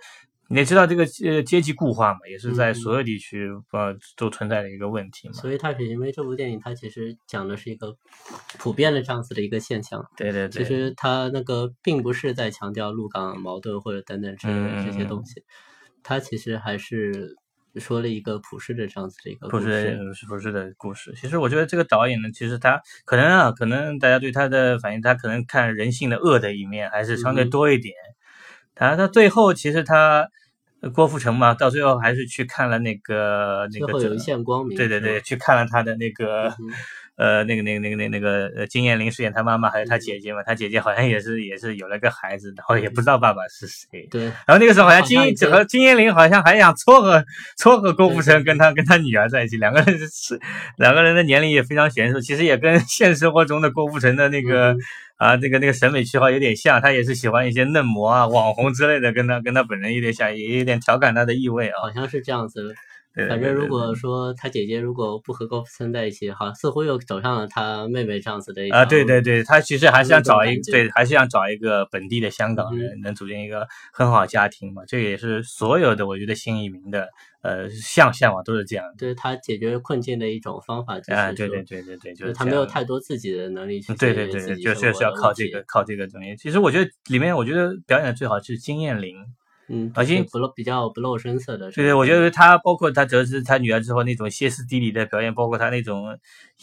你也知道，这个呃阶级固化嘛，也是在所有地区呃都存在的一个问题嘛。所以《它是因为这部电影，它其实讲的是一个普遍的这样子的一个现象。对对对。其实它那个并不是在强调陆港矛盾或者等等之类的这些东西，它其实还是。说了一个普世的这样子的一个普世普世的故事。其实我觉得这个导演呢，其实他可能啊，可能大家对他的反应，他可能看人性的恶的一面还是相对多一点。他他最后其实他郭富城嘛，到最后还是去看了那个那个最后有一线光明。对对对，去看了他的那个。呃，那个、那个、那个、那、那个，呃，金燕玲饰演她妈妈，还有她姐姐嘛？她姐姐好像也是，也是有了个孩子，然后也不知道爸爸是谁。对。然后那个时候好像金整个金燕玲好像还想撮合撮合郭富城跟他跟他女儿在一起，两个人是两个人的年龄也非常悬殊，其实也跟 (laughs) 现实生活中的郭富城的那个啊，那个那个审美区号有点像，他也是喜欢一些嫩模啊、网红之类的，跟他跟他本人有点像，也有点调侃他的意味啊。好像是这样子。反正如果说他姐姐如果不和高富森在一起，好似乎又走上了他妹妹这样子的啊，对对对，他其实还是想找一对，还是想找一个本地的香港人，能组建一个很好家庭嘛。这也是所有的我觉得新移民的呃向向往都是这样。对他解决困境的一种方法，啊，对对对对对，就是他没有太多自己的能力去对对对，就是要靠这个靠这个东西。其实我觉得里面我觉得表演的最好是金燕玲。嗯，而且不露比较不露声色的，对对，我觉得他包括他得知他女儿之后那种歇斯底里的表演，包括他那种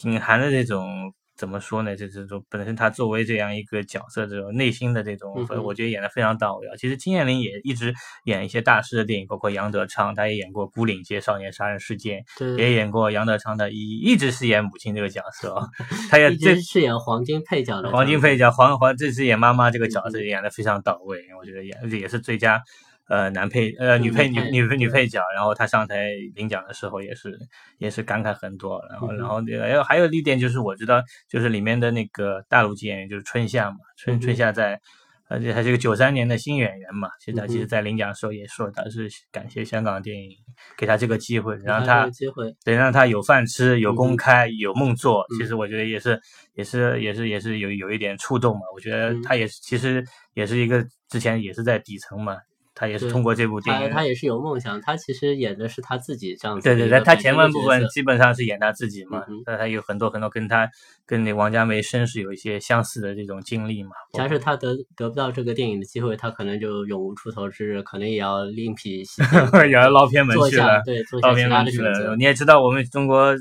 隐含的那种怎么说呢？就这种本身他作为这样一个角色，这种内心的这种，我觉得演的非常到位啊。其实金燕玲也一直演一些大师的电影，包括杨德昌，他也演过《孤岭街少年杀人事件》，也演过杨德昌的一一直饰演母亲这个角色啊。他也 (laughs) 这饰演黄金配角的黄金配角黄黄这次演妈妈这个角色演的非常到位，我觉得演也是最佳。呃，男配呃女配女女配女配角，然后他上台领奖的时候也是也是感慨很多，然后然后还有还有一点就是我知道就是里面的那个大陆籍演员就是春夏嘛，春春夏在，而且还是个九三年的新演员嘛，现在其实在领奖的时候也说他是感谢香港电影给他这个机会，让他机会得让他有饭吃有公开有梦做，其实我觉得也是也是也是也是有有一点触动嘛，我觉得他也其实也是一个之前也是在底层嘛。他也是通过这部电影，他他也是有梦想。他其实演的是他自己这样子。对对对，他前半部分基本上是演他自己嘛。那他有很多很多跟他跟那王家梅身世有一些相似的这种经历嘛。假使他得得不到这个电影的机会，他可能就永无出头之日，可能也要另辟 (laughs) 也要捞偏门去了。对，捞偏门去了。你也知道，我们中国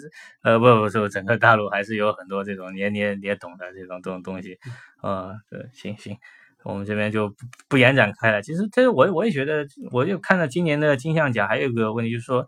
呃不不是整个大陆还是有很多这种你也你也你也懂的这种这种东西。啊，对，行行。我们这边就不不延展开了。其实，这我我也觉得，我就看到今年的金像奖还有一个问题，就是说，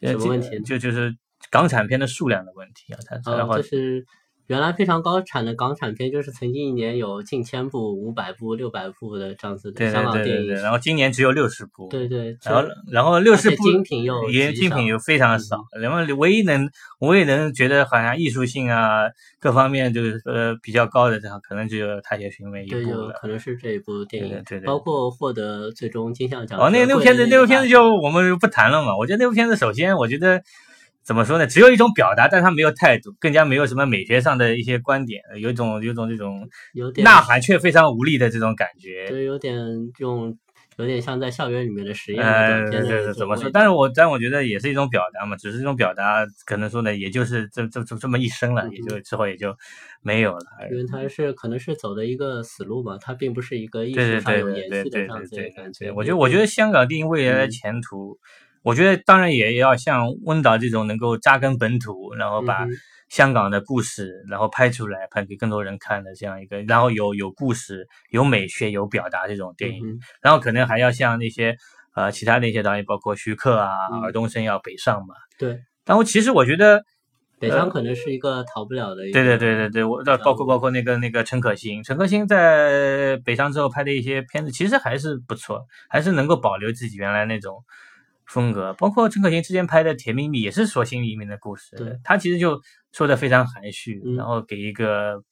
什么问题？就就是港产片的数量的问题啊。它然后就是。原来非常高产的港产片，就是曾经一年有近千部、五百部、六百部的这样子的香港电影，然后今年只有六十部。对对，然后然后六十部精品又精品又非常少，然后唯一能我也能觉得好像艺术性啊各方面就是呃比较高的这样，可能只有《太学寻味》一部了。可能是这一部电影，对对，包括获得最终金像奖。哦，那那部片子，那部片子就我们不谈了嘛。我觉得那部片子，首先我觉得。怎么说呢？只有一种表达，但他没有态度，更加没有什么美学上的一些观点，有一种有种这种有点呐喊却非常无力的这种感觉。对，有点这种有点像在校园里面的实验呃，怎么说？但是我但我觉得也是一种表达嘛，只是这种表达可能说呢，也就是这这这这么一生了，嗯也就之后也就没有了。因为他是可能是走的一个死路嘛，他并不是一个艺术上有对对对延续的这样对对对子的感觉。对，我觉得我觉得香港电影未来的嗯前途，我觉得当然也要像温导这种能够扎根本土，然后把香港的故事然后拍出来，拍给更多人看的这样一个，然后有有故事、有美学、有表达这种电影，嗯然后可能还要像那些呃其他的一些导演，包括徐克啊、嗯尔冬升要北上嘛。对，然后其实我觉得。北上可能是一个逃不了的一个。对对对对对，我那道包括包括那个那个陈可辛，陈可辛在北上之后拍的一些片子，其实还是不错，还是能够保留自己原来那种风格。包括陈可辛之前拍的《甜蜜蜜》，也是说心里面的故事对，他其实就说的非常含蓄，嗯然后给一个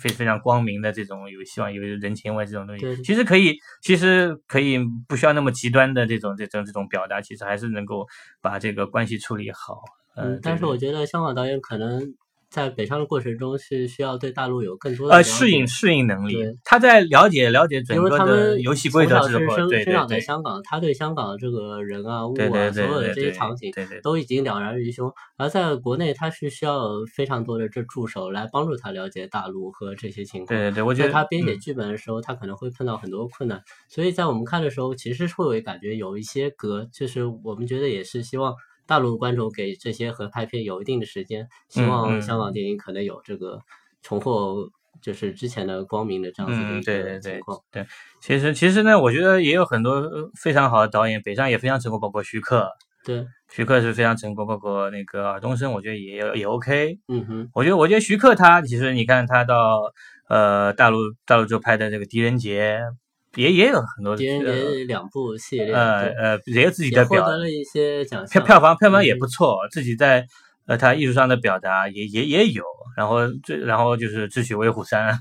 非非常光明的这种有希望有人情味这种东对西，其实可以，其实可以不需要那么极端的这种这种这种表达，其实还是能够把这个关系处理好。嗯，但是我觉得香港导演可能在北上的过程中是需要对大陆有更多的呃，适应适应能力，他在了解了解整个的们游戏规则之后，生对对生长在对，香港，他对香港这个人啊、物啊，所有的这些场景对对。都已经了然于胸。而在国内，他是需要非常多的这助手来帮助他了解大陆和这些情况。对对对，我。觉在得他编写嗯。剧本的时候，他可能会碰到很多困难，所以在我们看的时候，其实会有感觉有一些隔，就是我们觉得也是希望大陆观众给这些合拍片有一定的时间，希嗯望嗯香港电影可能有这个重获就是之前的光明的这样子的嗯，一对对对个情况。对，其实其实呢，我觉得也有很多呃非常好的导演，北上也非常成功，包括徐克，对，徐克是非常成功，包括那个尔冬升，我觉得也也 OK。嗯哼，我觉得我觉得徐克他其实你看他到呃大陆大陆就拍的这个《狄仁杰》，也也有很多狄仁两部系列，呃呃也有自己的表得了一些奖票项。票房票房也嗯不错，自己在呃他艺术上的表达也也也有，然后最然后就是《智取威虎山》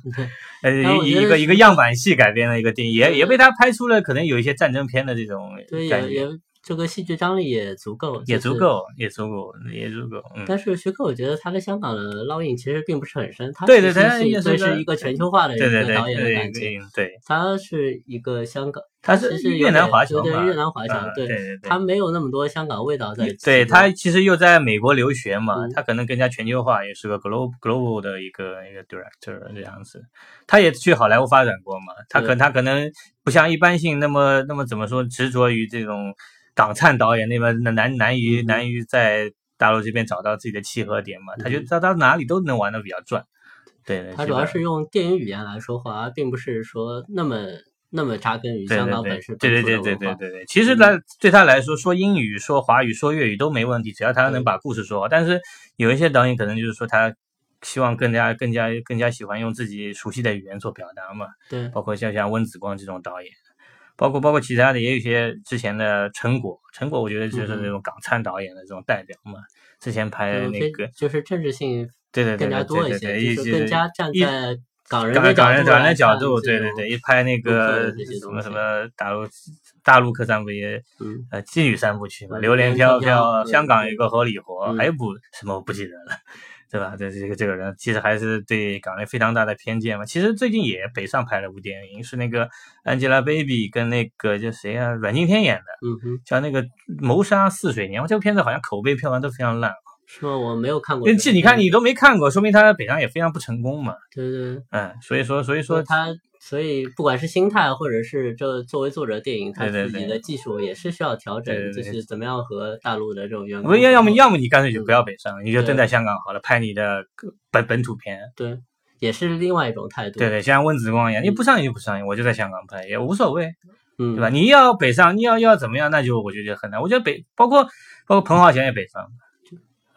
呃一一个一个样板戏改编的一个电影，也也被他拍出了可能有一些战争片的这种对，感觉，也也这个戏剧张力也足够，就是也足够，也足够，也足够，嗯。但是徐克，我觉得他在香港的烙印其实并不是很深，他对对对其实是也是个对是一个全球化的一个导演的感觉。对对，他是一个香港，他是越南华侨，越南华侨嗯，对对对对他没有那么多香港味道在。对他其实又在美国留学嘛，嗯他可能更加全球化，也是个 global global 的一个一个 director 这样子。他也去好莱坞发展过嘛，他可他可能不像一般性那么那么怎么说执着于这种港灿导演那边难难于嗯难于在大陆这边找到自己的契合点嘛，他觉得嗯他到哪里都能玩的比较转。对，对他主要是用电影语言来说话，而并不是说那么那么扎根于香港本身对对对。对对对对，其实来对他来说，说英语、说华语、说粤语都没问题，只要他能把故事说好。但是有一些导演可能就是说他希望更加更加更加喜欢用自己熟悉的语言做表达嘛，对包括像像温子光这种导演，包括包括其他的也有一些之前的成果，成果我觉得就是嗯那种港灿导演的这种代表嘛，之前拍那个就是政治性对对对更加多一些，对，就是更加站在港人港的港人港人的角度，对对对，一拍那个什么什么大陆大陆客三部也嗯，呃妓女三部曲嘛，嗯榴莲飘飘，香港有个合理活，嗯还有部什么我不记得了。对吧？这这个这个人其实还是对港人非常大的偏见嘛。其实最近也北上拍了部电影，是那个 Angelababy 跟那个叫谁啊，阮经天演的，嗯哼，叫那个《谋杀似水年华》。这个片子好像口碑票房都非常烂。是吗？我没有看过。这你看你都没看过，说明他在北上也非常不成功嘛。对对，嗯，所以说所以说他，所以不管是心态，或者是这作为作者电影，他自己的技术也是需要调整，对对对就是怎么样和大陆的这种员工不要要么要么你干脆就不要北上，你就蹲在香港好了，拍你的本本土片。对，也是另外一种态度，对对，像温子光一样，你不上映就不上映，我就在香港拍也无所谓，嗯，对吧？你要北上，你要要怎么样，那就我觉得很难。我觉得北包括包括彭浩翔也北上，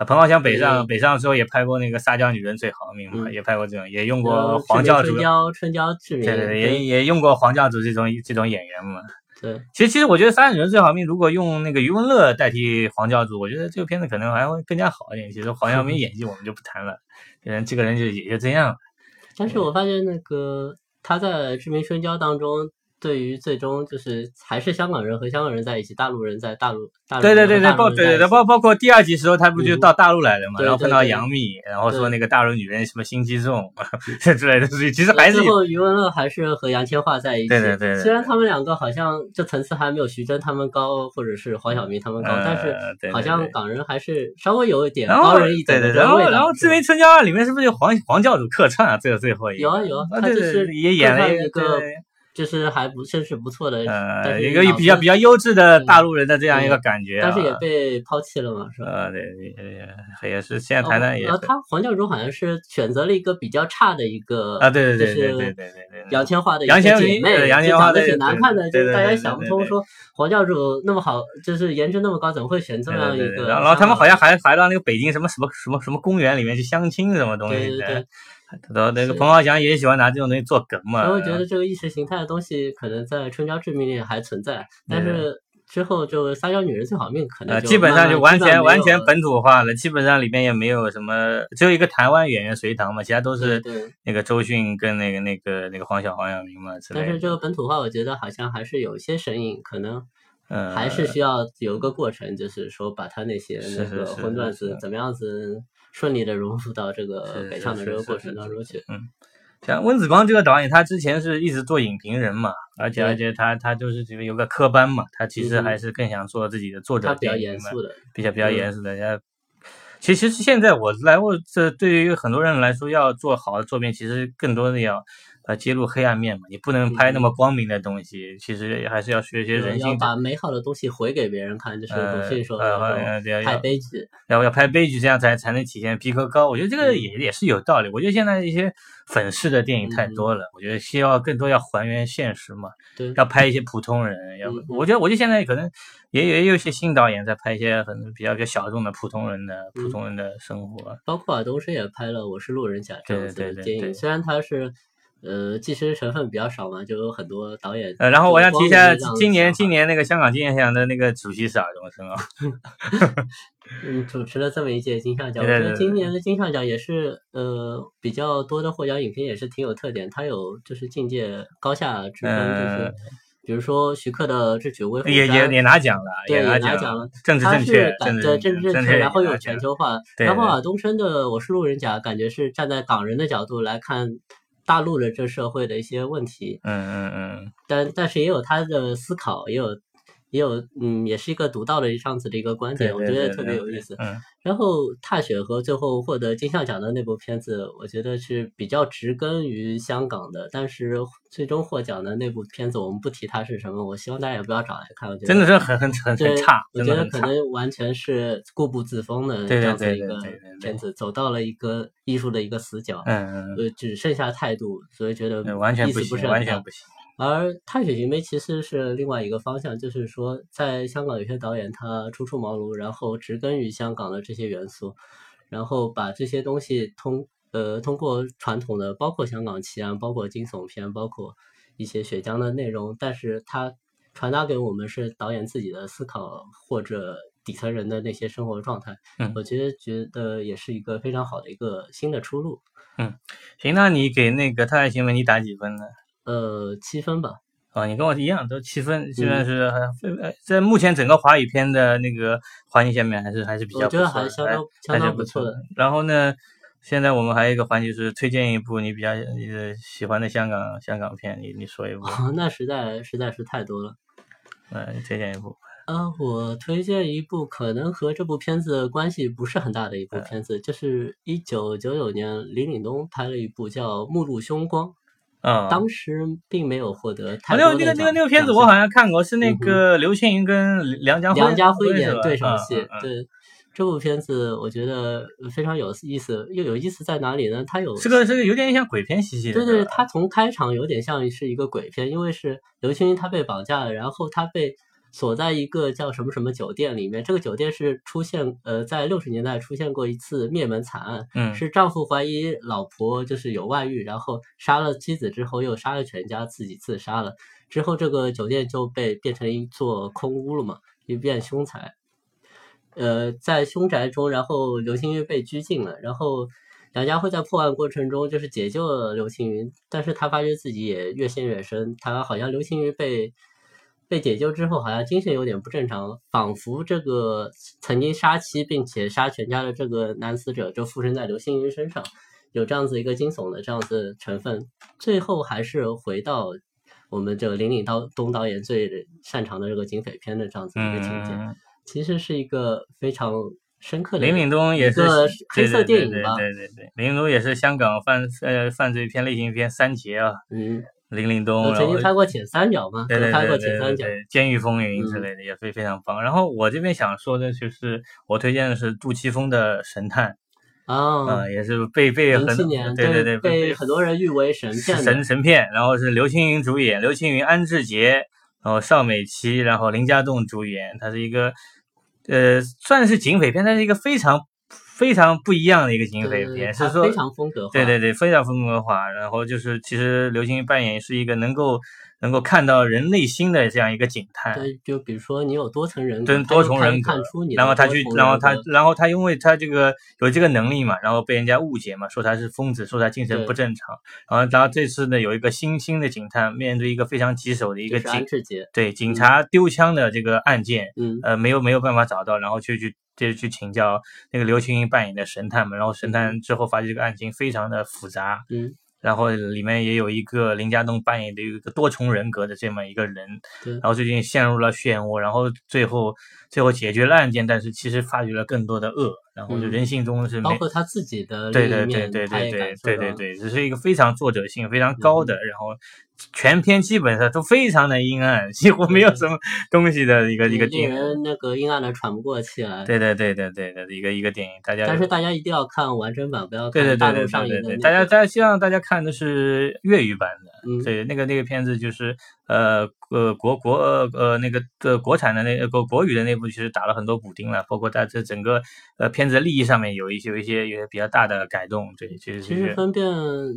啊，彭浩翔北上北上之后也拍过那个《撒娇女人最好命》嘛，嗯也拍过这种，也用呃过黄教主春，娇、春娇志明，对对对，也也用过黄教主这种这种演员嘛。对其实其实我觉得《撒娇女人最好命》如果用那个余文乐代替黄教主，我觉得这个片子可能还会更加好一点。其实黄晓明 (laughs) 演技我们就不谈了，嗯，这个人就也就这样了。但是我发现那个他在《志明春娇》当中，对于最终就是还是香港人和香港人在一起，大陆人在大陆，大陆对对对对，包对包包括第二集时候，他不就嗯到大陆来了嘛，对然后碰到杨幂，然后说那个大陆女人什么心机重之类的事情，其实还是最后余文乐还是和杨千嬅在一起。对对对对虽然他们两个好像这层次还没有徐峥他们高，或者是黄晓明他们高，呃但是好像港人还是稍微有一点高人一等对对，然后。然后《春娇二》里面是不是有黄黄教主客串啊？最后最后一个有啊有他就是也演了一个对就是还不算是不错的，呃，是一个比较比较优质的大陆人的这样一个感觉啊，但是也被抛弃了嘛，是吧？呃对也也也是现在谈谈也是然后他黄教主好像是选择了一个比较差的一个啊对对对就是对对对对对杨千嬅的一个杨千姐妹，呃杨千嬅对挺难看的，就是大家想不通，说黄教主那么好，就是颜值那么高，怎么会选这样一个？然后然后他们好像还还到那个北京什么什么什么什么公园里面去相亲什么东西的对对对，，然后那个彭浩翔也喜欢拿这种东西做梗嘛，然后我觉得这个意识形态的东西可能在春娇致命里还存在，但是之后就撒娇女人最好命可能呃，基本上就完全完全本土化了，基本上里面也没有什么，只有一个台湾演员隋唐嘛，其他都是那个周迅跟那个那个那个黄晓黄晓明嘛之类的。但是这个本土化，我觉得好像还是有一些身影，可能嗯，还是需要有一个过程，就是说把他那些那个荤段子怎么样子顺利的融入到这个是北上的这个过程当中去。嗯像温子光这个导演，他之前是一直做影评人嘛，而且而且他他就是这个有个科班嘛，他其实嗯还是更想做自己的作者他比较严肃的，比较比较嗯严肃的。人家其实现在我来我这对于很多人来说，要做好的作品，其实更多的要呃揭露黑暗面嘛，你不能拍那么光明的东西，其实还是要学一些人性把美好的东西回给别人看，就是呃鲁迅说的拍悲剧。要要拍悲剧，这样才才能体现逼格高。我觉得这个嗯也也是有道理。我觉得现在一些粉饰的电影太多了，我觉得需要更多要还原现实嘛，对，要拍一些普通人。要嗯我觉得，我觉得现在可能也也有一些新导演在拍一些很比较比较小众的普通人的普嗯通人的生活。包括尔冬升也拍了《我是路人甲》这样子对对对对的电影，虽然他是呃纪实成分比较少嘛，就有很多导演。呃，然后我想提一下今年今年那个香港金像奖的那个主席是尔冬升啊。(laughs) 嗯，主持了这么一届金像奖，我对对对觉得今年的金像奖也是呃比较多的获奖影片也是挺有特点，它有就是境界高下之分，就是嗯比如说徐克的《智取威虎也也也拿奖了，对也拿拿奖奖了，政治正确，感政治对政治正确，然后有全球化。然后尔冬升的《我是路人甲》，感觉是站在港人的角度来看大陆的这社会的一些问题，嗯嗯嗯，但但是也有他的思考，也有也有嗯，也是一个独到的这样子的一个观点，我觉得特别有意思。嗯。然后踏雪和最后获得金像奖的那部片子，我觉得是比较植根于香港的，但是最终获奖的那部片子，我们不提它是什么，我希望大家也不要找来看，我觉得真的是很很很差，我觉得可。能完全是固步自封的这样子一个片子，走到了一个艺术的一个死角，嗯嗯呃，只剩下态度，所以觉得嗯，完全不行，完全不行。而踏雪寻梅其实是另外一个方向，就是说，在香港有些导演他初出茅庐，然后植根于香港的这些元素，然后把这些东西通呃通过传统的，包括香港奇案，包括惊悚片，包括一些血浆的内容，但是他传达给我们是导演自己的思考或者底层人的那些生活状态。嗯我觉得觉得也是一个非常好的一个新的出路。嗯行，那你给那个《特爱新闻》你打几分呢？呃，七分吧。啊，你跟我一样，都七分，虽然嗯是呃在目前整个华语片的那个环境下面，还是还是比较我觉得还相当相当不错的。然后呢，现在我们还有一个环节是推荐一部你比较呃喜欢的香港香港片，你你说一部，哦，(laughs) 那实在实在是太多了。呃，你推荐一部。呃，我推荐一部可能和这部片子关系不是很大的一部嗯片子，就是一九九九年李岭东拍了一部叫《目露凶光》，啊，当时并没有获得啊太多的那个那个那个那个片子我好像看过，是那个刘青云跟梁家辉梁家辉演对手嗯戏嗯，嗯对。这部片子我觉得非常有意思，又有意思在哪里呢？它有这个这个有点像鬼片兮兮的，对对，它从开场有点像是一个鬼片，因为是刘青云他被绑架了，然后他被锁在一个叫什么什么酒店里面。这个酒店是出现呃，在六十年代出现过一次灭门惨案，嗯是丈夫怀疑老婆就是有外遇，然后杀了妻子之后又杀了全家，自己自杀了。之后这个酒店就被变成一座空屋了嘛，一变凶宅。呃，在凶宅中，然后刘青云被拘禁了，然后梁家辉在破案过程中就是解救了刘青云，但是他发觉自己也越陷越深，他好像刘青云被被解救之后，好像精神有点不正常，仿佛这个曾经杀妻并且杀全家的这个男死者就附身在刘星云身上，有这样子一个惊悚的这样子成分，最后还是回到我们这个林岭刀东导演最擅长的这个警匪片的这样子一个情节，其实是一个非常。深刻的林岭东也是黑色电影吧？对对对，林岭东也是香港犯呃犯罪片类型片三杰啊。嗯，林岭东曾经拍过《铁三角》嘛？对对对对对，监狱风云之类的也非非常棒。然后我这边想说的就是，我推荐的是杜琪峰的《神探》啊，也是被被很对对对被很多人誉为神片神神片。然后是刘青云主演，刘青云、安志杰，然后邵美琪，然后林家栋主演，他是一个。呃，算是警匪片，但是一个非常非常不一样的一个警匪片，是说非常风格化，对对对，非常风格化。然后就是，其实刘青云扮演是一个能够。能够看到人内心的这样一个警探，对，就比如说你有多层人格，多重人格，然后他去，然后他，然后他因为他这个有这个能力嘛，然后被人家误解嘛，说他是疯子，说他精神不正常，然后然后这次呢有一个新兴的警探面对一个非常棘手的一个警，对警察丢枪的这个案件，嗯，呃没有没有办法找到，然后就去接着去请教那个刘青云扮演的神探嘛，然后神探之后发现这个案情非常的复杂，嗯。然后里面也有一个林家栋扮演的一个多重人格的这么一个人，然后最近陷入了漩涡，然后最后最后解决了案件，但是其实发掘了更多的恶。然后就人性中是包括他自己的对对对对对对对对对，这是一个非常作者性非常高的，然后全篇基本上都非常的阴暗，几乎没有什么东西的一个一个电影，那个阴暗的喘不过气来。对对对对对的一个一个电影，大家但是大家一定要看完整版，不要看大陆上映的。大家大家希望大家看的是粤语版的，对那个那个片子就是呃呃国国呃那个呃国产的那国国语的那部其实打了很多补丁了，包括它这整个呃片。在利益上面有一些有一些有些比较大的改动，对，其实其实分辨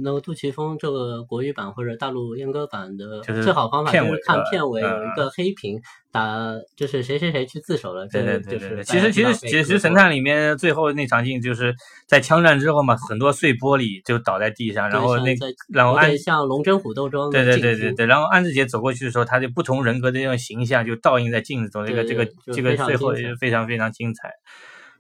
那个杜琪峰这个国语版或者大陆阉割版的最好方法就是看片尾有一个黑屏。打就是谁谁谁去自首了，对对对对。其实其实其实神探里面最后那场镜就是在枪战之后嘛，很多碎玻璃就倒在地上，然后那然后安像龙争虎斗中对对对对对，然后安志杰走过去的时候，他就不同人格的这种形象就倒映在镜子中，这个这个这个最后也非常非常精彩。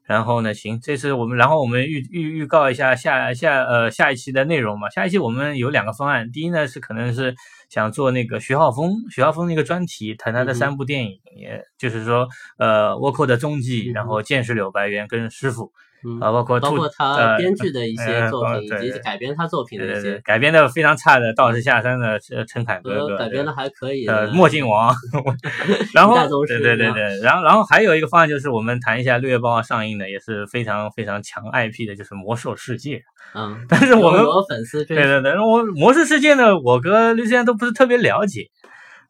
然后呢，行，这次我们，然后我们预预预告一下下下呃下一期的内容嘛。下一期我们有两个方案，第一呢是可能是想做那个徐浩峰，徐浩峰那个专题，谈他的三部电影，也就是说呃倭寇的踪迹，然后剑士柳白猿跟师傅。啊，包括包括他编剧的一些作品，以及改编他作品的一些改编的非常差的《道士下山》的陈凯歌歌，改编的还可以。呃，墨镜王 (laughs) (laughs) 然后对对对对，然后然后还有一个方案就是我们谈一下六月八号上映的也是非常非常强 IP 的，就是《魔兽世界》。嗯，但是我们粉丝对对对，我《魔兽世界》呢，我跟刘先生都不是特别了解。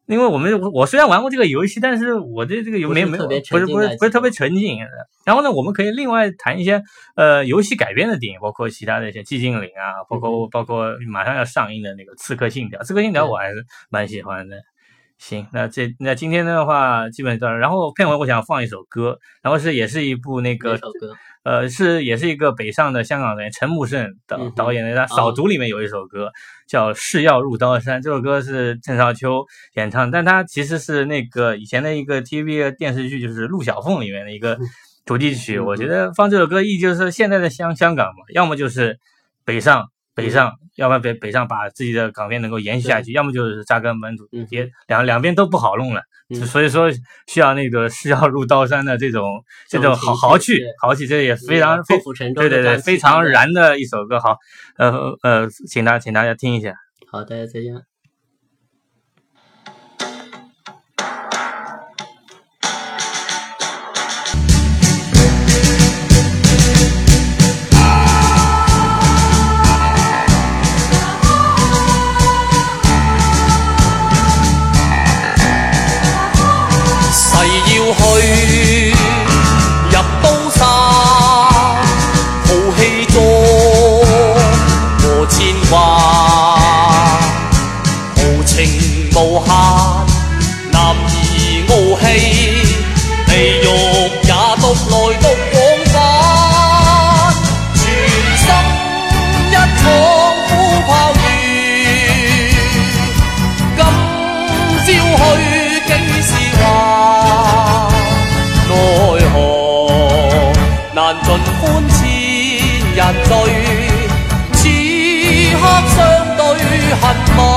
因为我们我我虽然玩过这个游戏，但是我对这个游没没有不是不是不是特别沉浸。然后呢，我们可以另外谈一些呃游戏改编的电影，包括其他的一些寂静岭啊，包括包括马上要上映的那个刺客信条。刺客信条我还是蛮喜欢的。行，那这那今天的话基本上，然后片尾我想放一首歌，然后是也是一部那个。呃，是也是一个北上的香港人陈木胜导导演的，他《扫毒》里面有一首歌叫《誓要入刀山》，这首歌是郑少秋演唱，但他其实是那个以前的一个 TV 电视剧，就是《陆小凤》里面的一个主题曲。我觉得放这首歌意就是现在的香香港嘛，要么就是北上。北上，要不然北北上把自己的港片能够延续下去，要么就是扎根本土，也两两边都不好弄了，所以说需要那个是要入刀山的这种这种豪豪气豪气，这也非常非对对对非常燃的一首歌，好，呃呃，请大请大家听一下，好大家，再见。盼望